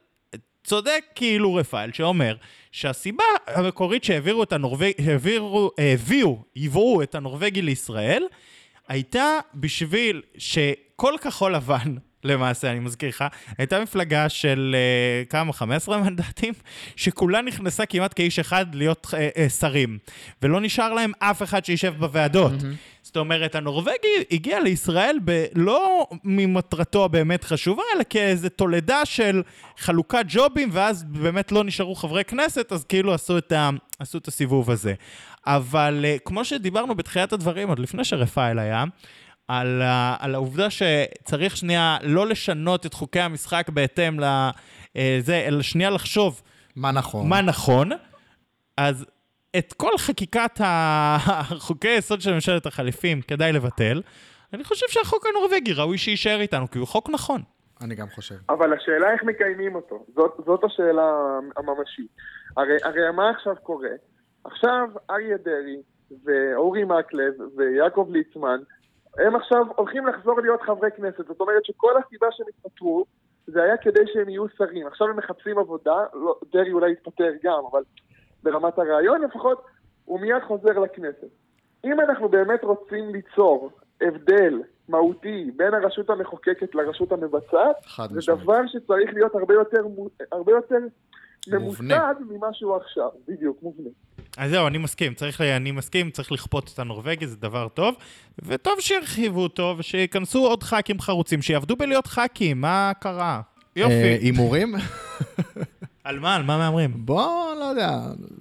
צודק כאילו רפאל, שאומר שהסיבה המקורית שהעבירו את הנורבגי, העבירו, הביאו, ייבאו את הנורבגי לישראל, הייתה בשביל שכל כחול לבן, למעשה, אני מזכיר לך, הייתה מפלגה של uh, כמה, 15 מנדטים, שכולה נכנסה כמעט כאיש אחד להיות uh, uh, שרים, ולא נשאר להם אף אחד שישב בוועדות. Mm-hmm. זאת אומרת, הנורבגי הגיע לישראל ב- לא ממטרתו הבאמת חשובה, אלא כאיזו תולדה של חלוקת ג'ובים, ואז באמת לא נשארו חברי כנסת, אז כאילו עשו את, ה- עשו את הסיבוב הזה. אבל uh, כמו שדיברנו בתחילת הדברים, עוד לפני שרפאל היה, על, ה, על העובדה שצריך שנייה לא לשנות את חוקי המשחק בהתאם לזה, אלא שנייה לחשוב מה נכון? מה נכון, אז את כל חקיקת ה- [LAUGHS] חוקי היסוד של ממשלת החליפים כדאי לבטל. אני חושב שהחוק הנורבגי ראוי שיישאר איתנו, כי הוא חוק נכון. אני גם חושב. אבל השאלה איך מקיימים אותו, זאת, זאת השאלה הממשית. הרי, הרי מה עכשיו קורה? עכשיו אריה דרעי ואורי מקלב ויעקב ליצמן הם עכשיו הולכים לחזור להיות חברי כנסת. זאת אומרת שכל הסיבה שהם התפטרו, זה היה כדי שהם יהיו שרים. עכשיו הם מחפשים עבודה, לא, דרעי אולי יתפטר גם, אבל ברמת הרעיון לפחות, הוא מיד חוזר לכנסת. אם אנחנו באמת רוצים ליצור הבדל מהותי בין הרשות המחוקקת לרשות המבצעת, זה משמעית. דבר שצריך להיות הרבה יותר, הרבה יותר. ממוסד ממה שהוא עכשיו, בדיוק, מובנה. אז זהו, אני מסכים, צריך, אני מסכים, צריך לכפות את הנורבגי, זה דבר טוב, וטוב שירחיבו אותו ושייכנסו עוד ח"כים חרוצים, שיעבדו בלהיות ח"כים, מה קרה? אה, יופי. הימורים? על מה, על מה מהמרים? בוא, לא יודע,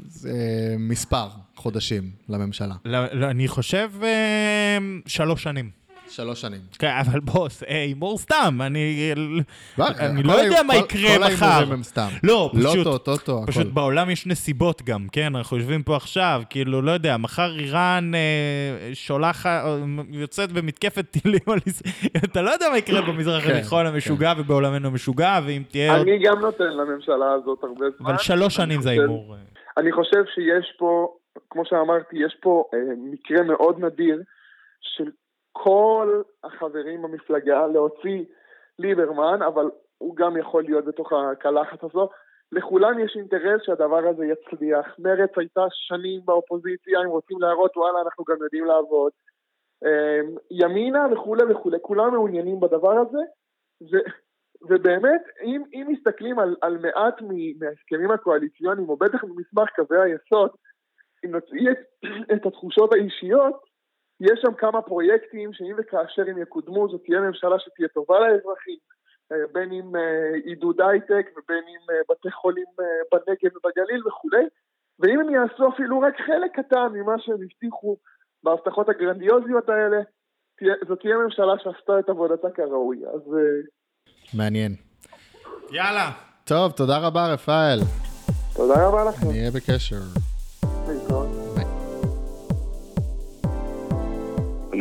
זה מספר חודשים לממשלה. לא, לא, אני חושב אה, שלוש שנים. שלוש שנים. כן, אבל בוס, אה, הימור סתם, אני, לא, אני כל לא יודע מה כל- יקרה כל מחר. ההימורים הם סתם. לא, פשוט, לוטו, טוטו, הכל. פשוט בעולם יש נסיבות גם, כן? אנחנו יושבים פה עכשיו, כאילו, לא יודע, מחר איראן אה, שולחת, אה, יוצאת במתקפת טילים על ישראל, [LAUGHS] אתה לא יודע מה יקרה במזרח כן, התיכון המשוגע ובעולמנו המשוגע, ואם תהיה. אני גם נותן לממשלה הזאת הרבה זמן. אבל שלוש שנים זה הימור. אני חושב שיש פה, כמו שאמרתי, יש פה מקרה מאוד נדיר של כל החברים במפלגה להוציא ליברמן, אבל הוא גם יכול להיות בתוך הקלחת הזו. לכולם יש אינטרס שהדבר הזה יצליח. מרצ הייתה שנים באופוזיציה, הם רוצים להראות, וואלה, אנחנו גם יודעים לעבוד. אה, ימינה וכולי וכולי, כולם מעוניינים בדבר הזה, ו, ובאמת, אם, אם מסתכלים על, על מעט מההסכמים הקואליציוניים, או בטח ממסמך קווי היסוד, אם נוציא את, את התחושות האישיות, יש שם כמה פרויקטים שאם וכאשר הם יקודמו, זאת תהיה ממשלה שתהיה טובה לאזרחים, אה, בין אם אה, עידוד הייטק ובין אם אה, בתי חולים בנגב ובגליל וכולי, ואם הם יעשו אפילו רק חלק קטן ממה שהם הבטיחו בהבטחות הגרנדיוזיות האלה, זאת תהיה ממשלה שעשתה את עבודתה כראוי. אז מעניין. יאללה. טוב, תודה רבה, רפאל. תודה רבה לכם. נהיה בקשר. להתראות.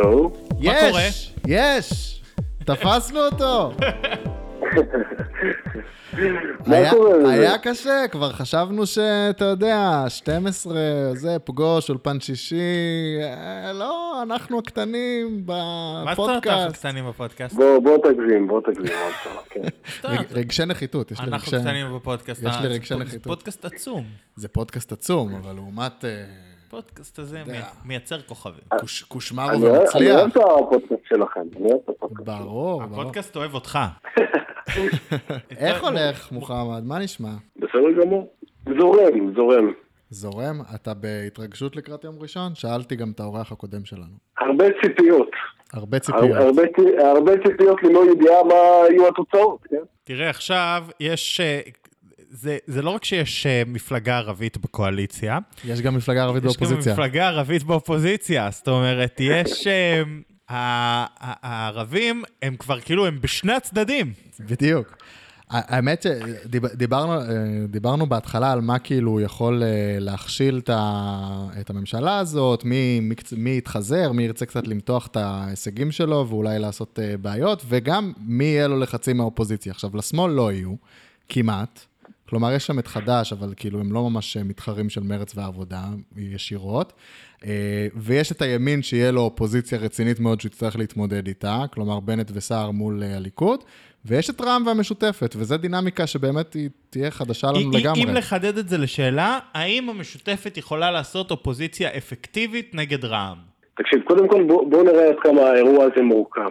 הלו? יש! יש! תפסנו אותו! [LAUGHS] מה היה- קורה? היה קשה, כבר חשבנו שאתה יודע, 12, זה, פגוש, אולפן שישי, אה, לא, אנחנו הקטנים מה זאת אומרת אנחנו בפודקאסט. קטנים בפודקאסט? בוא, בוא תגזים, בוא תגזים עוד פעם, כן. [LAUGHS] רג- רגשי נחיתות, יש לי אנחנו רגשי... קטנים בפודקאסט. יש לי אה, רגשי זה נחיתות. פודקאסט עצום. זה פודקאסט עצום, אבל לעומת אה, הפודקאסט הזה מייצר כוכבים. קוש- קושמרו אני אוהב אני ומצליח. אוהב את הפודקאסט שלכם, אני אוהב את הפודקאסט. ברור, ברור. הפודקאסט אוהב אותך. [LAUGHS] איך הולך, מוחמד? מה נשמע? בסדר גמור. זורם, זורם. זורם? אתה בהתרגשות לקראת יום ראשון? שאלתי גם את האורח הקודם שלנו. הרבה ציפיות. הרבה הר- ציפיות. הרבה הרבה ציפיות ללא ידיעה מה יהיו התוצאות, כן? תראה, עכשיו יש... אה, זה, זה לא רק שיש אה, מפלגה ערבית בקואליציה, יש גם מפלגה ערבית יש גם באופוזיציה. מפלגה ערבית באופוזיציה. זאת אומרת, יש... אה, הערבים הם כבר כאילו, הם בשני הצדדים. בדיוק. האמת שדיברנו דיברנו בהתחלה על מה כאילו יכול אה, להכשיל את הממשלה הזאת, מי, מי, יתחזר, מי ירצה קצת למתוח את ההישגים שלו ואולי לעשות אה, בעיות, וגם מי יהיה לו לחצים מהאופוזיציה. עכשיו, לשמאל לא יהיו, כמעט. כלומר, יש שם את חד"ש, אבל כאילו הם לא ממש מתחרים של מרץ והעבודה ישירות. אה, ויש את הימין שיהיה לו אופוזיציה רצינית מאוד שהוא יצטרך להתמודד איתה, כלומר בנט וסער מול אה, הליכוד. ויש את רע"מ והמשותפת, וזו דינמיקה שבאמת היא תהיה חדשה לנו אם- לגמרי. אם לחדד את זה לשאלה, האם המשותפת יכולה לעשות אופוזיציה אפקטיבית נגד רע"מ? תקשיב, קודם כל בוא, בוא נראה עד כמה האירוע הזה מורכב.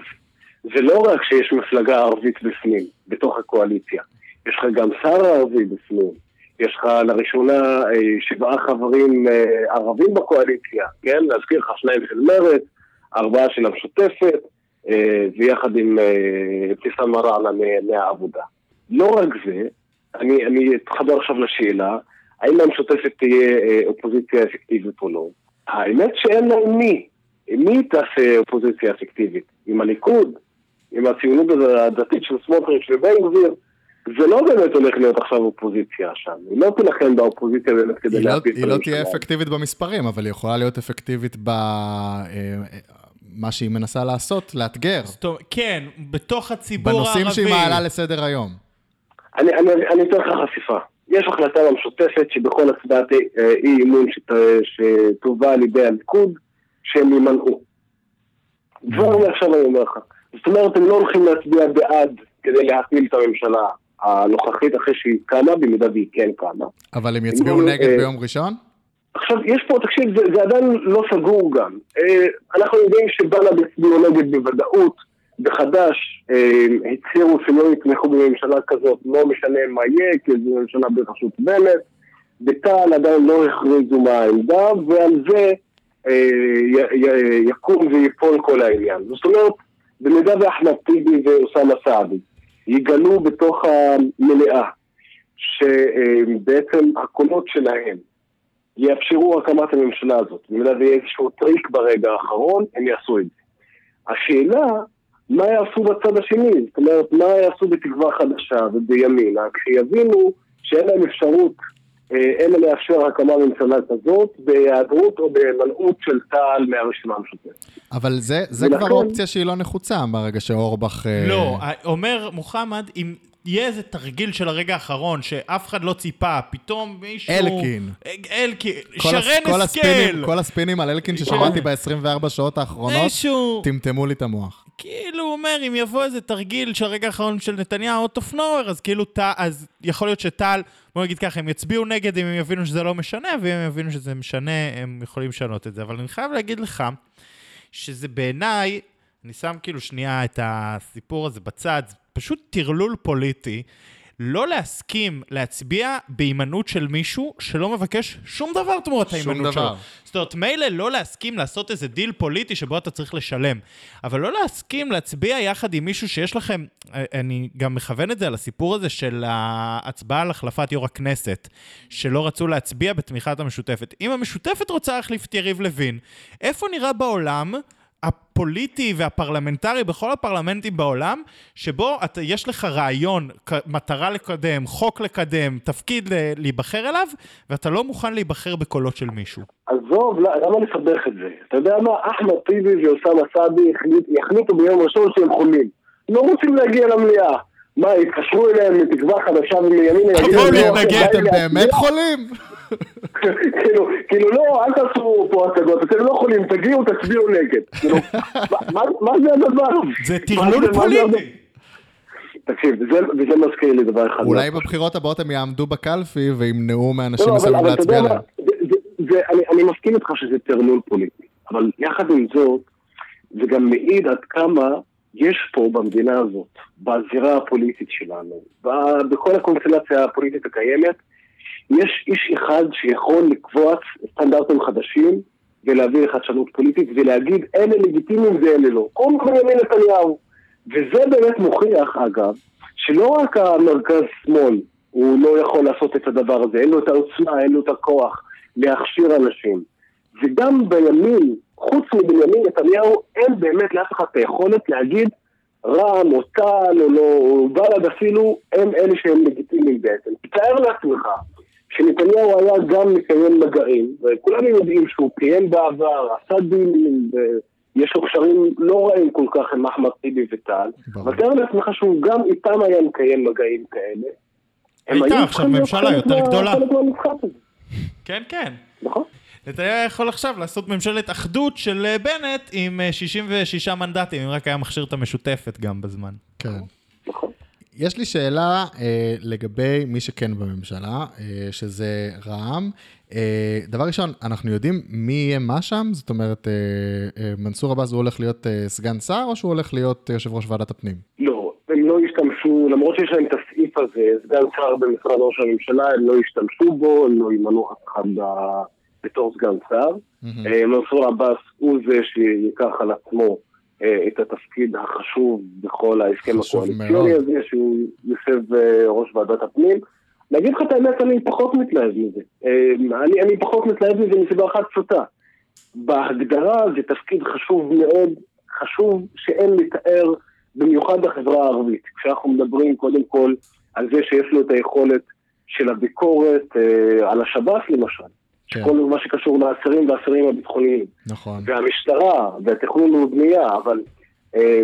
זה לא רק שיש מפלגה ערבית בפנים, בתוך הקואליציה. יש לך גם שר ערבי בפנים. יש לך לראשונה אה, שבעה חברים אה, ערבים בקואליציה, כן? להזכיר לך שניים של מרצ, ארבעה של המשותפת, אה, ויחד עם אבתיסאם מראענה מה- מהעבודה. לא רק זה, אני, אני אתחבר עכשיו לשאלה, האם המשותפת תהיה אופוזיציה אפקטיבית או לא? האמת שאין לה מי. מי תעשה אופוזיציה אפקטיבית? עם הליכוד? עם הציונות הדתית של סמוטריץ' ובן גביר? זה לא באמת הולך להיות עכשיו אופוזיציה שם. היא לא תילחם באופוזיציה באמת כדי לא, להפיל את היא לא הממשלה. תהיה אפקטיבית במספרים, אבל היא יכולה להיות אפקטיבית ב... אה, אה, מה שהיא מנסה לעשות, לאתגר. זאת אומרת, כן, בתוך הציבור הערבי. בנושאים שהיא מעלה לסדר היום. אני, אני, אני אתן לך חשיפה. יש החלטה במשותפת שבכל הצבעת אה, אי אימון שת, שתובא על ידי הליכוד, שהם יימנעו. כבר מעכשיו אני אומר לך. זאת אומרת, הם לא הולכים להצביע בעד כדי להפיל את הממשלה הנוכחית אחרי שהיא קמה, במידה והיא כן קמה. אבל הם יצביעו נגד אה, ביום ראשון? עכשיו, יש פה, תקשיב, זה, זה עדיין לא סגור גם. אה, אנחנו יודעים שבל"ד הצביעו נגד בוודאות, בחד"ש אה, הצהירו שהם לא יתמכו בממשלה כזאת, לא משנה מה יהיה, כי זו ממשלה בראשות בנט. בתע"ל עדיין לא הכריזו מה העמדה, ועל זה אה, יקום ויפול כל העניין. זאת אומרת, במידה ואחמד טיבי ואוסאמה סעדי יגלו בתוך המליאה שבעצם הקולות שלהם יאפשרו הקמת הממשלה הזאת. במידה ויהיה איזשהו טריק ברגע האחרון, הם יעשו את זה. השאלה, מה יעשו בצד השני? זאת אומרת, מה יעשו בתקווה חדשה ובימינה, כשיבינו שאין להם אפשרות, אלא לאפשר הקמת ממשלה כזאת, בהיעדרות או בהימנעות של צה"ל מהרשימה המשותפת. אבל זה, זה ולכן- כבר אופציה שהיא לא נחוצה ברגע שאורבך... אה, לא, אומר מוחמד, אם יהיה איזה תרגיל של הרגע האחרון, שאף אחד לא ציפה, פתאום מישהו... אלקין. אלקין, שרן השכל. כל הספינים על אלקין ששמעתי ב-24 שעות האחרונות, מישהו... טמטמו לי את המוח. כאילו הוא אומר, אם יבוא איזה תרגיל של הרגע האחרון של נתניהו, out of nowhere, אז כאילו, ת- אז יכול להיות שטל, בוא נגיד ככה, הם יצביעו נגד אם הם יבינו שזה לא משנה, ואם הם יבינו שזה משנה, הם יכולים לשנות את זה. אבל אני חייב להגיד לך, שזה בעיניי, אני שם כאילו שנייה את הסיפור הזה בצד, פשוט טרלול פוליטי. לא להסכים להצביע בהימנעות של מישהו שלא מבקש שום דבר תמורת ההימנעות שלו. זאת אומרת, מילא לא להסכים לעשות איזה דיל פוליטי שבו אתה צריך לשלם, אבל לא להסכים להצביע יחד עם מישהו שיש לכם, אה, אני גם מכוון את זה על הסיפור הזה של ההצבעה על החלפת יו"ר הכנסת, שלא רצו להצביע בתמיכת המשותפת. אם המשותפת רוצה להחליף את יריב לוין, איפה נראה בעולם הפוליטי והפרלמנטרי בכל הפרלמנטים בעולם, שבו אתה, יש לך רעיון, מטרה לקדם, חוק לקדם, תפקיד להיבחר אליו, ואתה לא מוכן להיבחר בקולות של מישהו. עזוב, לא- למה לסבך את זה? אתה יודע מה, אחמד טיבי ואוסאמה סעדי יחליטו ביום ראשון שהם חולים. לא רוצים להגיע למליאה. מה, יתקשרו אליהם מתקווה חדשה ומימינה, יגידו, תבואו "לא, להתנגד, אתם להצביע"? באמת חולים? כאילו, כאילו לא, אל תעשו פה הצגות, אתם לא יכולים, תגיעו, תצביעו נגד. כאילו, מה- זה הדבר? זה טרלול פוליטי. תקשיב, וזה- מזכיר לי דבר אחד. אולי בבחירות הבאות הם יעמדו בקלפי וימנעו לא, מאנשים אבל- מסוימים להצביע להם. אני מסכים איתך שזה טרלול פוליטי, אבל יחד עם זאת, זה גם מעיד עד כמה יש פה במדינה הזאת, בזירה הפוליטית שלנו, בכל הקונסטלציה הפוליטית הקיימת, יש איש אחד שיכול לקבוע סטנדרטים חדשים ולהביא לחדשנות פוליטית ולהגיד אלה לגיטימיים ואלה לא. קוראים לו בנימין נתניהו. וזה באמת מוכיח, אגב, שלא רק המרכז-שמאל הוא לא יכול לעשות את הדבר הזה, אין לו את העוצמה, אין לו את הכוח להכשיר אנשים. וגם בימין, חוץ מבנימין נתניהו, אין באמת לאף אחד את היכולת להגיד רע"מ או טל או לא, או בל"ד אפילו, הם אלה שהם לגיטימיים בעצם. תתאר לעצמך שנתניהו היה גם מקיים מגעים, וכולנו יודעים שהוא קיים בעבר, עשה דילים, ויש לו קשרים לא רעים כל כך עם אחמד טיבי וטל. אבל תאר לעצמך שהוא גם איתם היה מקיים מגעים כאלה. הייתה עכשיו ממשלה יותר גדולה. כן, כן. נכון? נתניהו יכול עכשיו לעשות ממשלת אחדות של אה, בנט עם אה, 66 מנדטים, אם רק היה מכשיר את המשותפת גם בזמן. כן. יש לי שאלה אה, לגבי מי שכן בממשלה, אה, שזה רע"מ. אה, דבר ראשון, אנחנו יודעים מי יהיה מה שם? זאת אומרת, אה, אה, מנסור עבאס הוא הולך להיות אה, סגן שר, או שהוא הולך להיות אה, יושב ראש ועדת הפנים? לא, הם לא השתמשו, למרות שיש להם את הסעיף הזה, סגן שר במשרד ראש הממשלה, הם לא השתמשו בו, הם לא ימנו אף אחד ב- בתור סגן שר. אה, מנסור עבאס הוא זה שיקח על עצמו אה, את התפקיד החשוב בכל ההסכם הקואליציוני. הזה, שהוא יושב אה, ראש ועדת הפנים. להגיד לך את האמת, אני פחות מתלהב מזה. אני, אני פחות מתלהב מזה מסיבה אחת פשוטה. בהגדרה זה תפקיד חשוב מאוד, חשוב שאין לתאר, במיוחד בחברה הערבית. כשאנחנו מדברים קודם כל על זה שיש לו את היכולת של הביקורת אה, על השב"ס למשל, כן. כל מה שקשור לאסירים והאסירים הביטחוניים, נכון. והמשטרה, והתכנון ובנייה, אבל אה,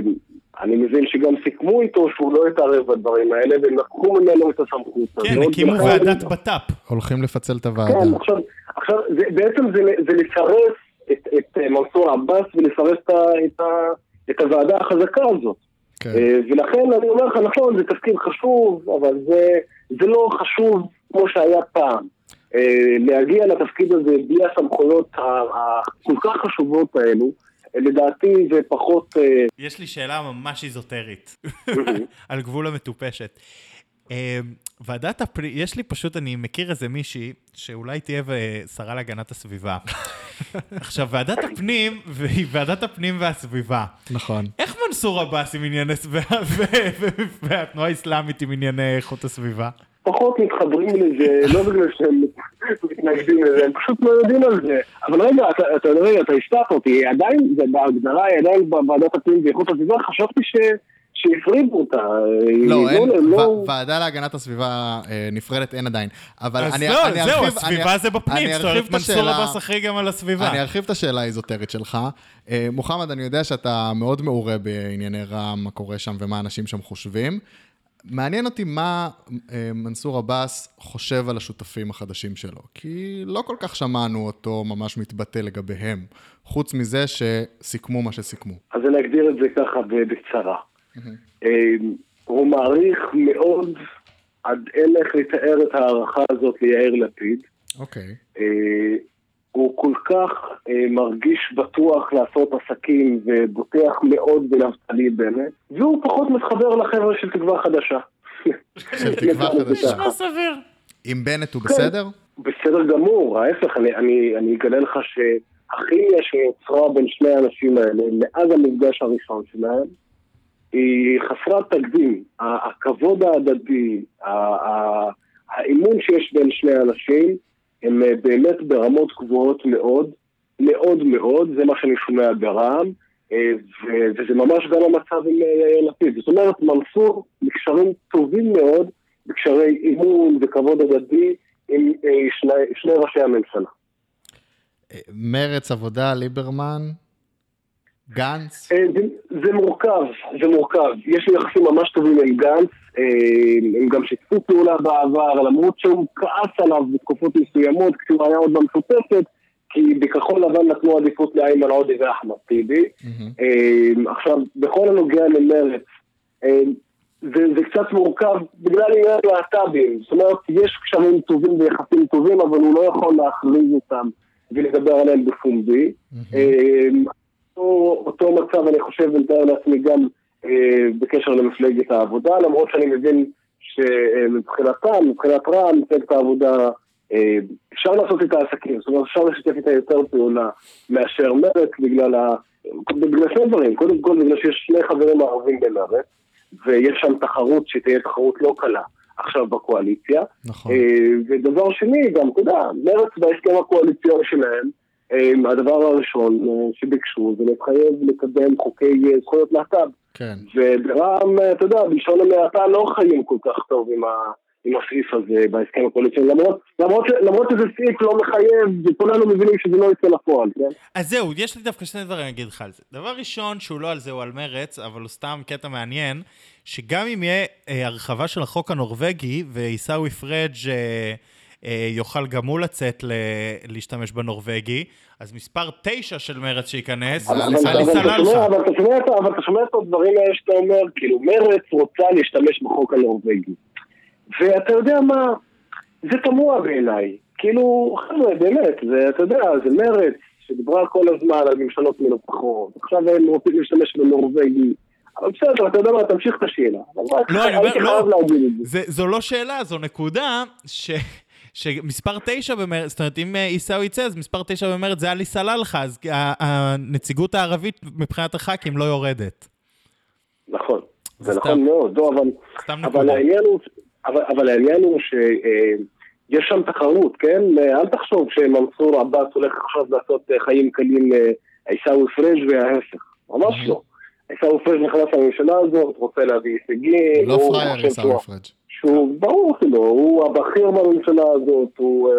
אני מבין שגם סיכמו איתו שהוא לא יתערב בדברים האלה, והם לקחו ממנו את הסמכות. כן, הקימו ועדת בט"פ. הולכים לפצל את הוועדה. כן, עכשיו, עכשיו זה, בעצם זה, זה לסרס את, את אה, מנסור עבאס ולסרס את, את, את הוועדה החזקה הזאת. כן. אה, ולכן אני אומר לך, נכון, זה תפקיד חשוב, אבל זה, זה לא חשוב כמו שהיה פעם. אה, להגיע לתפקיד הזה בלי הסמכויות הכל כך חשובות האלו, אה, לדעתי זה פחות... אה, יש לי שאלה ממש איזוטרית, [LAUGHS] על גבול המטופשת. ועדת הפנים, יש לי פשוט, אני מכיר איזה מישהי, שאולי תהיה שרה להגנת הסביבה. [LAUGHS] עכשיו, ועדת הפנים, והיא ועדת הפנים והסביבה. נכון. איך מנסור עבאס עם ענייני סביבה, [LAUGHS] והתנועה האסלאמית עם ענייני איכות הסביבה? פחות מתחברים לזה, לא בגלל שהם מתנגדים לזה, הם פשוט לא יודעים על זה. אבל רגע, אתה, אתה, רגע, אתה הפתעת אותי, עדיין, זה בהגדרה, עדיין בוועדת הפנים ואיכות הסביבה, חשבתי ש... שהפרידו אותה. לא, אין, הם לא... ועדה להגנת הסביבה אה, נפרדת אין עדיין. אבל אז אני, לא, אני זהו, ארחיב- הסביבה אני- זה בפנים, אני זאת ארחיב אומרת, את מנסור עבאס אחראי גם על הסביבה. אני ארחיב את השאלה האיזוטרית שלך. אה, מוחמד, אני יודע שאתה מאוד מעורה בענייני רע"מ, מה קורה שם ומה אנשים שם חושבים. מעניין אותי מה אה, מנסור עבאס חושב על השותפים החדשים שלו, כי לא כל כך שמענו אותו ממש מתבטא לגביהם, חוץ מזה שסיכמו מה שסיכמו. אז אני אגדיר את זה ככה בקצרה. אה, הוא מעריך מאוד עד אין איך לתאר את ההערכה הזאת ליאיר לפיד. אוקיי. אה, הוא כל כך אה, מרגיש בטוח לעשות עסקים ובוטח מאוד בנפתלי בנט, והוא פחות מתחבר לחבר'ה של תקווה חדשה. של תקווה [LAUGHS] חדשה. נשמע סביר. עם בנט הוא כן. בסדר? בסדר גמור, ההפך, אני, אני, אני אגלה לך שהכימיה שנוצרה בין שני האנשים האלה מאז המפגש הראשון שלהם היא חסרת תקדים. הכבוד ההדדי, האמון שיש בין שני האנשים הם אה, באמת ברמות גבוהות מאוד, מאוד מאוד, זה מה שאני שומע ברע"מ, אה, וזה ממש גם המצב עם אה, יאיר לפיד. זאת אומרת, מנסור בקשרים טובים מאוד, בקשרי אמון וכבוד הדדי עם שני, שני ראשי הממשלה. מרץ, עבודה, ליברמן, גנץ? אה, זה, זה מורכב, זה מורכב. יש לי יחסים ממש טובים עם גנץ, אה, הם גם שיתפו פעולה בעבר, למרות שהוא כעס עליו בתקופות מסוימות כשהוא היה עוד במשותפת, כי בכחול לבן נתנו עדיפות לאיימן עודה ואחמד טיבי. אה, עכשיו, בכל הנוגע למרץ, זה, זה קצת מורכב בגלל עניין להט"בים. זאת אומרת, יש קשרים טובים ויחסים טובים, אבל הוא לא יכול להכריז אותם ולדבר עליהם בפומבי. אה, אותו, אותו מצב, אני חושב, ומתאר לעצמי גם אה, בקשר למפלגת העבודה, למרות שאני מבין שמבחינתם, מבחינת רע"מ, מפלגת העבודה, אה, אפשר לעשות את העסקים, זאת אומרת, אפשר לשתף איתה יותר פעולה מאשר מרצ בגלל ה... בגלל שני דברים, קודם כל בגלל שיש שני חברים ערבים במרצ, ויש שם תחרות שתהיה תחרות לא קלה עכשיו בקואליציה. נכון. אה, ודבר שני, גם, אתה יודע, מרצ בהסכם הקואליציוני שלהם, הדבר הראשון אה, שביקשו זה להתחייב לקדם חוקי אה, זכויות להט"ב. כן. וברע"מ, אה, אתה יודע, בלשון המעטה לא חיים כל כך טוב עם, ה, עם הסעיף הזה בהסכם הקואליציוני, למרות, למרות, למרות שזה סעיף לא מחייב, וכולנו מבינים שזה לא יצא לפועל, כן? אז זהו, יש לי דווקא שני דברים להגיד לך על זה. דבר ראשון, שהוא לא על זה, הוא על מרץ, אבל הוא סתם קטע מעניין, שגם אם יהיה אה, הרחבה של החוק הנורבגי, ועיסאווי פריג' אה, יוכל גם הוא לצאת ל- להשתמש בנורבגי, אז מספר תשע של מרץ שייכנס, אבל- עלי סלאלחה. אבל אתה שומע את הדברים האלה שאתה אומר, כאילו, מרצ רוצה להשתמש בחוק הנורבגי. ואתה יודע מה, זה תמוה בעיניי. כאילו, חבר'ה, באמת, זה, אתה יודע, זה מרצ שדיברה כל הזמן על ממשלות מנופחות, עכשיו הם רוצים להשתמש בנורבגי. אבל בסדר, אתה יודע מה, תמשיך את השאלה. לא, אני אומר, לא. זו לא שאלה, זו נקודה ש... שמספר תשע במרץ, זאת אומרת, אם אה, עיסאווי יצא, אז מספר תשע במרץ זה עלי סלאלחה, אז ה- הנציגות הערבית מבחינת הח"כים לא יורדת. נכון, זה. נכון מאוד, לא, אבל... העניין הוא, אבל, אבל העניין הוא שיש שם תחרות, כן? אל תחשוב שמנסור עבאס הולך עכשיו לעשות אה, חיים קלים לעיסאווי פריג' וההפך, ממש לא. עיסאווי פריג' נכנס לממשלה הזאת, רוצה להביא הישגים, לא פראייר עיסאווי פריג'. שהוא, ברור שלא, הוא הבכיר בממשלה הזאת, הוא, אה,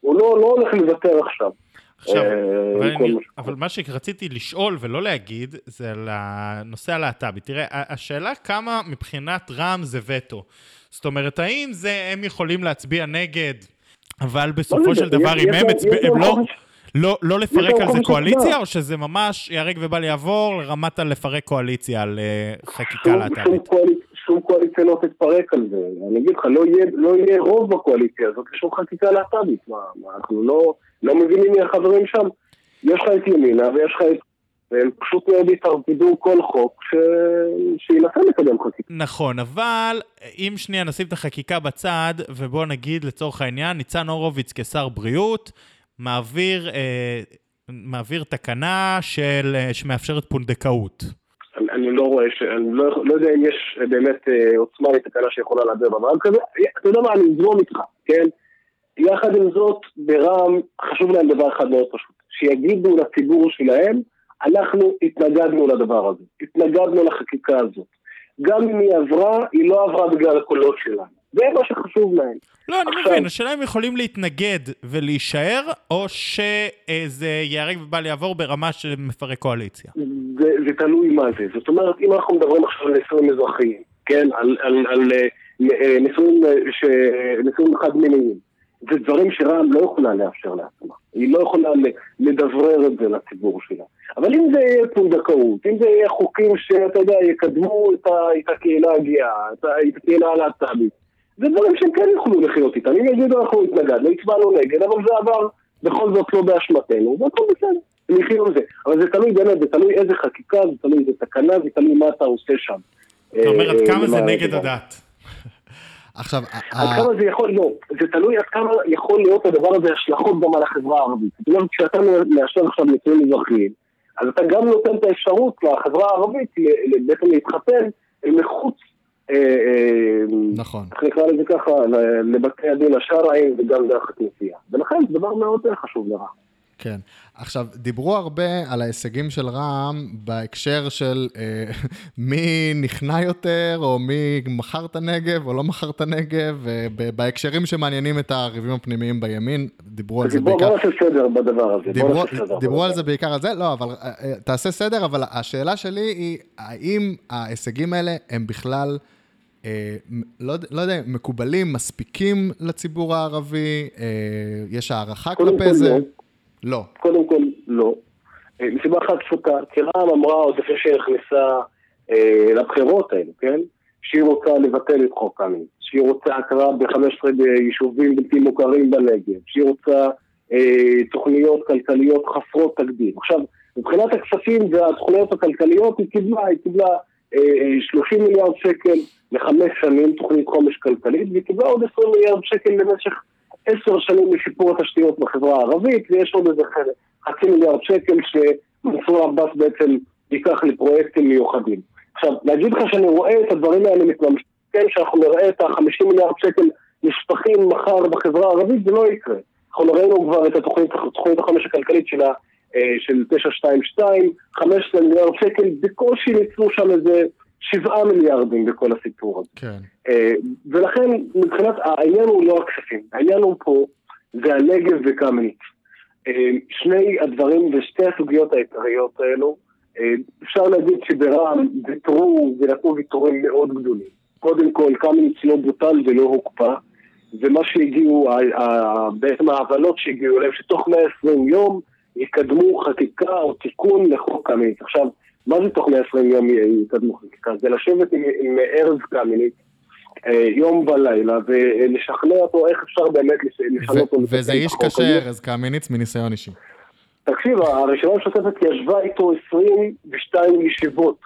הוא לא, לא הולך לוותר עכשיו. עכשיו, אה, אבל, אני. אבל מה שרציתי לשאול ולא להגיד, זה על הנושא הלהט"בי. תראה, השאלה כמה מבחינת רע"מ זה וטו. זאת אומרת, האם זה, הם יכולים להצביע נגד, אבל בסופו לא של דבר, אם הם הצביעו, הם לא... חופש- לא, לא לפרק על זה קואליציה. או שזה ממש ייהרג ובל יעבור לרמת הלפרק קואליציה על אה, חקיקה להט"בית? שום קואליציה לא תתפרק על זה. אני אגיד לך, לא יהיה, לא יהיה רוב בקואליציה הזאת לשום חקיקה להט"בית. מה, מה, אנחנו לא, לא מבינים מי החברים שם. יש לך את ימינה ויש לך את... והם פשוט מאוד יטרפדו כל חוק ש... שינסה לקדם חקיקה. נכון, אבל אם שנייה נשים את החקיקה בצד, ובואו נגיד לצורך העניין, ניצן הורוביץ כשר בריאות, מעביר, אה, מעביר תקנה של, אה, שמאפשרת פונדקאות. לא רואה. אני לא, לא יודע אם יש באמת אה, עוצמה לתקנה שיכולה להעביר דבר כזה. אתה יודע מה, אני אזרום איתך, כן? יחד עם זאת, ברע"מ חשוב להם דבר אחד מאוד פשוט. שיגידו לציבור שלהם, אנחנו התנגדנו לדבר הזה. התנגדנו לחקיקה הזאת. גם אם היא עברה, היא לא עברה בגלל הקולות שלנו. זה מה שחשוב להם. לא, אני עכשיו- מבין, השאלה אם יכולים להתנגד ולהישאר, או שזה ייהרג ובל יעבור ברמה של מפרק קואליציה. זה, זה תלוי מה זה. זאת אומרת, אם אנחנו מדברים עכשיו על נישואים אזרחיים, כן? על, על, על אה, אה, נישואים, אה, חד מיניים. זה דברים שרע"מ לא יכולה לאפשר לעצמה. היא לא יכולה לדברר את זה לציבור שלה. אבל אם זה יהיה פונדקאות, אם זה יהיה חוקים שאתה יודע, יקדמו את, ה, את הקהילה הגאה, את, את הקהילה הלהט"בית, זה דברים שהם כן יוכלו לחיות איתם. אם יגידו אנחנו התנגדנו, הצבענו נגד, אבל זה עבר בכל זאת לא באשמתנו, והכל בסדר. נחיה עם זה. אבל זה תלוי באמת, זה תלוי איזה חקיקה, זה תלוי איזה תקנה, זה תלוי מה אתה עושה שם. אתה אומר עד אה, כמה זה נגד הדת. [LAUGHS] עכשיו, עד כמה זה יכול, לא, זה תלוי עד כמה יכול להיות הדבר הזה השלכות גם על החברה הערבית. זאת אומרת, כשאתה מאשר עכשיו נישואים אזרחיים, אז אתה גם נותן את האפשרות לחברה הערבית בעצם להתחתן מחוץ, נכון. איך נקרא לזה ככה, לבתי הדין השרעיים וגם דרך הכנסייה. ולכן זה דבר מאוד אה, חשוב לרע. כן. עכשיו, דיברו הרבה על ההישגים של רע"מ בהקשר של אה, [LAUGHS] מי נכנע יותר, או מי מכר את הנגב, או לא מכר את הנגב, אה, בהקשרים שמעניינים את הריבים הפנימיים בימין, דיברו על זה בעיקר. בוא נעשה סדר בדבר הזה. דיברו, סדר דיברו בדבר על זה בעיקר על זה, לא, אבל אה, אה, תעשה סדר, אבל השאלה שלי היא, האם ההישגים האלה הם בכלל, אה, לא, יודע- לא יודע, מקובלים, מספיקים לציבור הערבי, אה, יש הערכה כלפי כל זה? לא. לא. קודם כל, לא. אה, מסיבה אחת פשוטה, כי רע"מ אמרה עוד לפני שהיא נכנסה אה, לבחירות האלה, כן? שהיא רוצה לבטל את חוק קמיניץ, שהיא רוצה הכרה ב-15 יישובים בלתי מוכרים בנגב, שהיא רוצה אה, תוכניות כלכליות חסרות תקדים. עכשיו, מבחינת הכספים והתוכניות הכלכליות היא קיבלה, היא קיבלה אה, אה, 30 מיליארד שקל לחמש שנים, תוכנית חומש כלכלית, והיא קיבלה עוד 20 מיליארד שקל למשך עשר שנים לשיפור התשתיות בחברה הערבית, ויש עוד איזה חצי מיליארד שקל שמנסור עבאס בעצם ייקח לפרויקטים מיוחדים. עכשיו, להגיד לך שאני רואה את הדברים האלה מתממשים, כן, שאנחנו נראה את ה-50 מיליארד שקל נשפכים מחר בחברה הערבית, זה לא יקרה. אנחנו ראינו כבר את התוכנית, תוכנית החומש הכלכלית של, ה, אה, של 922, 15 מיליארד שקל, בקושי ניצלו שם איזה 7 מיליארדים בכל הסיפור הזה. כן. אה, ולכן מבחינת, העניין הוא לא הכספים, העניין הוא פה, זה הנגב וקמיניץ. אה, שני הדברים ושתי הסוגיות העיקריות האלו, אה, אפשר להגיד שברע"מ ויתרו ונתנו ויתורים מאוד גדולים. קודם כל, קמיניץ לא בוטל ולא הוקפא, ומה שהגיעו, בעצם ההבנות שהגיעו אליהם, שתוך 120 יום יקדמו חקיקה או תיקון לחוק קמיניץ. עכשיו, מה זה תוך 120 יום יקדמו חקיקה? זה לשבת עם, עם ארז קמיניץ אה, יום ולילה ולשכנע אותו איך אפשר באמת לש- לשנות אותו. וזה איש קשה. ארז קמיניץ, מניסיון אישי. תקשיב, הרשימה המשותפת ישבה איתו 22 ישיבות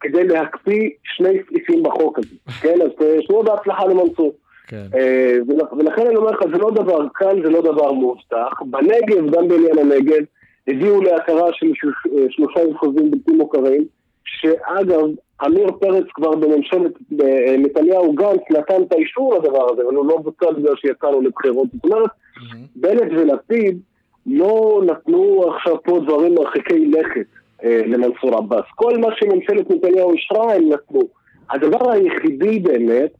כדי להקפיא שני סעיפים בחוק הזה. כן, אז אה, שיהיה בהצלחה למנסור. כן. אה, ול- ולכן אני אומר לך, זה לא דבר קל, זה לא דבר מובטח. בנגב, גם בעניין הנגב, הביאו להכרה של אה, שלושה יישובים בלתי מוכרים, שאגב, עמיר פרץ כבר בממשלת נתניהו גנץ נתן את האישור לדבר הזה, אבל הוא לא בוצע בגלל שיצאנו לבחירות. זאת אומרת, בנט ולפיד לא נתנו עכשיו פה דברים מרחיקי לכת אה, למנסור עבאס. כל מה שממשלת נתניהו אישרה הם נתנו. הדבר היחידי באמת,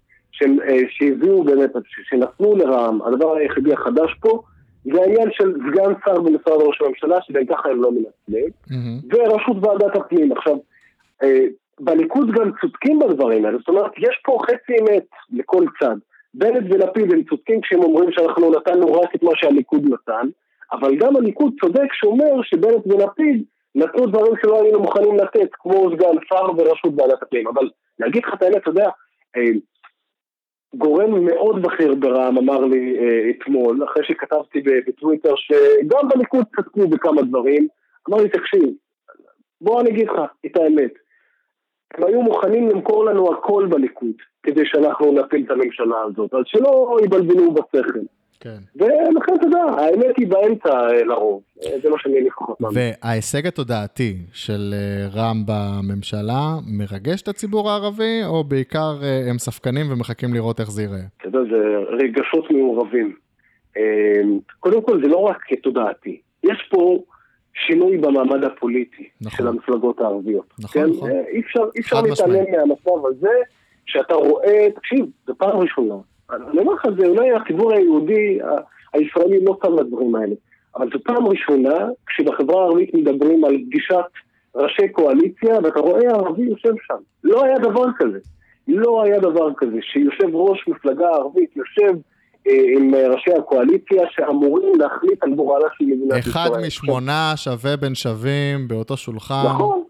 שהביאו באמת, שנתנו לרע"מ, הדבר היחידי החדש פה, זה העניין של סגן שר במשרד ראש הממשלה, שגם ככה הם לא מנצלים, מהמם. וראשות ועדת הפנים. עכשיו, אה, בליכוד גם צודקים בדברים האלה, זאת אומרת, יש פה חצי אמת לכל צד. בנט ולפיד הם צודקים כשהם אומרים שאנחנו נתנו רק את מה שהליכוד נתן, אבל גם הליכוד צודק שאומר שבנט ולפיד נתנו דברים שלא היינו מוכנים לתת, כמו סגן שר וראשות ועדת הפנים. אבל להגיד לך את האמת, אתה יודע, אה, גורם מאוד בכיר ברע"מ אמר לי אה, אתמול, אחרי שכתבתי בטוויטר, שגם בליכוד צדקו בכמה דברים, אמר לי, תקשיב, בוא אני אגיד לך את האמת. הם היו מוכנים למכור לנו הכל בליכוד, כדי שאנחנו נפיל את הממשלה הזאת, אז שלא יבלבלו בשכל. כן. ולכן אתה יודע, האמת היא באמצע אה, לרוב, אה, זה מה שאני לפחות מאמין. וההישג התודעתי של אה, רע"מ בממשלה מרגש את הציבור הערבי, או בעיקר הם ספקנים ומחכים לראות איך זה ייראה? אתה יודע, זה רגשות מעורבים. קודם כל, זה לא רק תודעתי, יש פה שינוי במעמד הפוליטי נכון. של המפלגות הערביות. נכון, כן? נכון. אי אפשר, אי אפשר להתעלם. מהמצב הזה, שאתה רואה, תקשיב, זו פעם ראשונה. אני אומר לך, זה אולי הציבור היהודי, הישראלי לא שם לדברים האלה. אבל זו פעם ראשונה כשבחברה הערבית מדברים על פגישת ראשי קואליציה, ואתה רואה ערבי יושב שם. לא היה דבר כזה. לא היה דבר כזה, שיושב ראש מפלגה ערבית יושב אה, עם אה, ראשי הקואליציה שאמורים להחליט על גורלה של מדינת ישראל. אחד משמונה שווה בין שווים באותו שולחן. נכון.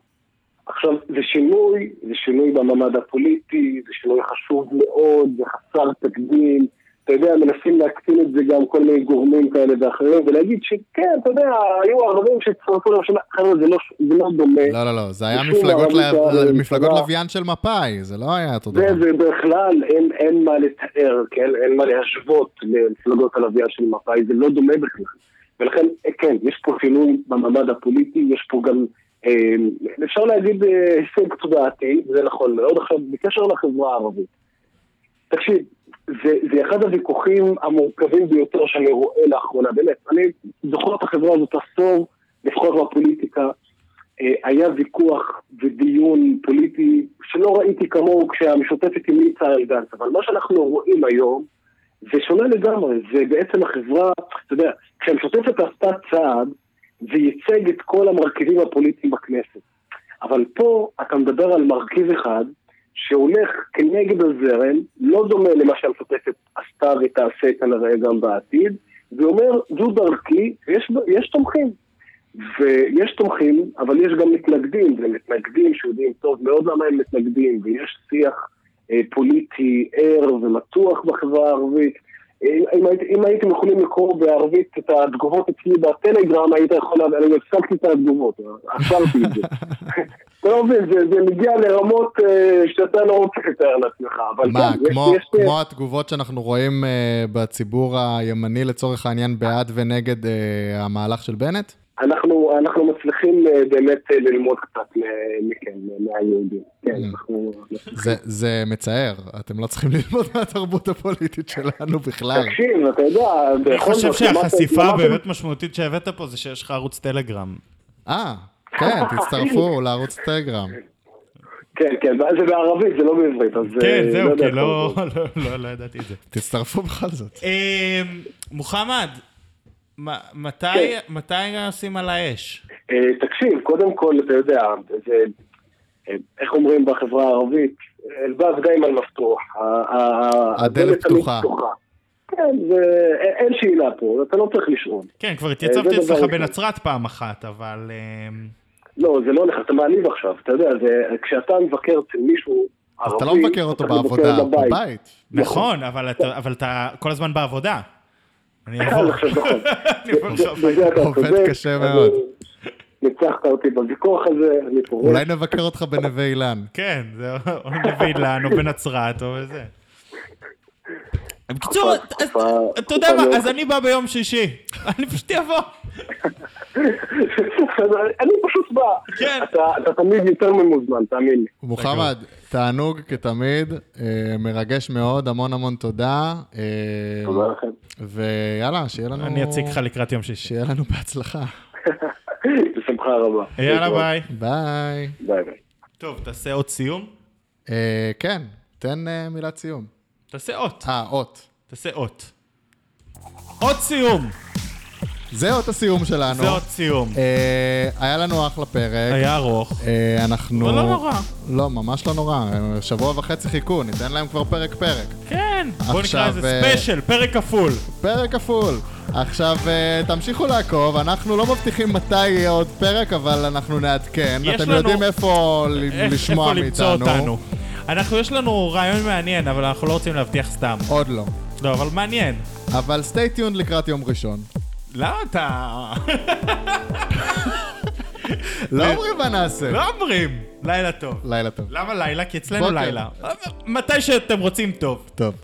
עכשיו, זה שינוי, זה שינוי במעמד הפוליטי, זה שינוי חשוב מאוד, זה חסר תקדים. אתה יודע, מנסים להקטין את זה גם כל מיני גורמים כאלה ואחרים, ולהגיד שכן, אתה יודע, היו ערבים שהצטרפו לרשימה, חבר'ה, זה לא, זה לא דומה. לא, לא, לא, זה היה מפלגות ל- מפלגות בממשלה. לוויין של מפא"י, זה לא היה אותו דבר. זה בכלל, אין, אין מה לתאר, כן? אין מה להשוות למפלגות הלוויין של מפא"י, זה לא דומה בכלל. ולכן, אה, כן, יש פה שינוי במעמד הפוליטי, יש פה גם, אפשר להגיד אה, הישג תודעתי, זה נכון מאוד. עכשיו, בקשר לחברה הערבית. תקשיב, זה, זה אחד הוויכוחים המורכבים ביותר שאני רואה לאחרונה, באמת, אני זוכר את החברה הזאת עשור, לפחות בפוליטיקה, אה, היה ויכוח ודיון פוליטי שלא ראיתי כמוהו כשהמשותפת המליצה על גנץ, אבל מה שאנחנו רואים היום זה שונה לגמרי, זה בעצם החברה, אתה יודע, כשהמשותפת עשתה צעד, זה ייצג את כל המרכיבים הפוליטיים בכנסת. אבל פה אתה מדבר על מרכיב אחד שהולך כנגד הזרם, לא דומה למה שהמשותפת עשתה ותעשה כנראה גם בעתיד, ואומר, זו דרכי, ויש יש תומכים. ויש תומכים, אבל יש גם מתנגדים, ומתנגדים שיודעים טוב מאוד למה הם מתנגדים, ויש שיח אה, פוליטי ער ומתוח בחברה הערבית. אם, הייתי, אם הייתם יכולים לקרוא בערבית את התגובות אצלי בטלגרם, היית יכול, אני הפסקתי את התגובות, עצרתי את זה. [LAUGHS] אתה לא מבין, זה, זה מגיע לרמות אה, שאתה לא רוצה לתאר לעצמך, אבל מה, כן, כמו, יש, יש, כמו התגובות שאנחנו רואים אה, בציבור הימני לצורך העניין בעד ונגד אה, המהלך של בנט? אנחנו, אנחנו מצליחים אה, באמת אה, ללמוד קצת מכם, מהיהודים. כן, Mm. אנחנו... זה, זה מצער, אתם לא צריכים [LAUGHS] ללמוד מהתרבות הפוליטית שלנו בכלל. תקשיב, אתה יודע, אני חושב שהחשיפה הבאמת משמעותית שהבאת פה זה שיש לך ערוץ טלגרם. אה, כן, [LAUGHS] תצטרפו לערוץ טלגרם. כן, כן, זה בערבית, זה לא בעברית, אז... כן, אה, זהו, כי איך לא. [LAUGHS] לא- לא- לא ידעתי את זה. תצטרפו בכל זאת. מוחמד, מתי כן. מתי עושים על האש? אה, תקשיב, קודם כל, אתה יודע, זה... אה, איך אומרים בחברה הערבית? אלבב דיימן מפתוח. הדלת פתוחה. כן, זה- אין- אין שאלה פה, אתה לא צריך לשאול. כן, כבר התייצבתי אצלך. בנצרת פעם אחת, אבל... לא, זה לא הולך, אתה מעליב עכשיו, אתה יודע, זה, כשאתה מבקר אצל מישהו ערבי... אתה לא מבקר אותו בעבודה, בבית. בבית. נכון, אבל אתה- אבל אתה כל הזמן בעבודה. אני [LAUGHS] אבוא. עכשיו נכון. [LAUGHS] בזה עובד קשה אני- מאוד. ניצחת אותי בוויכוח הזה, אני פורש. אולי נבקר אותך בנווה אילן. כן, זה או נביא אילן או בנצרת או זה. בקיצור, אתה יודע מה, מאוד אז אני בא ביום שישי. [LAUGHS] אני פשוט אבוא. אני פשוט בא. כן. אתה- תמיד יותר ממוזמן, תאמין לי. מוחמד, תענוג כתמיד, אה, מרגש מאוד, המון המון תודה. אה, תודה לכם. ויאללה, שיהיה לנו... אני אציג לך לקראת יום שישי. שיהיה לנו בהצלחה. [LAUGHS] בשמחה רבה. יאללה ביי. ביי. ביי ביי. טוב, תעשה עוד סיום. אה, כן, תן מילת סיום. תעשה אות. אה, אות. תעשה אות. אות סיום. זה אות הסיום שלנו. זה אות סיום. אה, היה לנו אחלה פרק. היה ארוך. אה, אנחנו... אבל לא נורא. לא, ממש לא נורא. אה, שבוע וחצי חיכו, ניתן להם כבר פרק-פרק. כן. בוא עכשיו, נקרא לזה אה, ספיישל, פרק כפול. פרק כפול. עכשיו, אה, תמשיכו לעקוב, אנחנו לא מבטיחים מתי יהיה עוד פרק, אבל אנחנו נעדכן. אתם לנו- יודעים איפה איך- לשמוע איפה למצוא מאיתנו. אנחנו, יש לנו רעיון מעניין, אבל אנחנו לא רוצים להבטיח סתם. עוד לא. לא, אבל מעניין. אבל tuned לקראת יום ראשון. למה אתה... לא אומרים מה נעשה. לא אומרים. לילה טוב. לילה טוב. למה לילה? כי אצלנו. לילה. מתי שאתם רוצים טוב. טוב.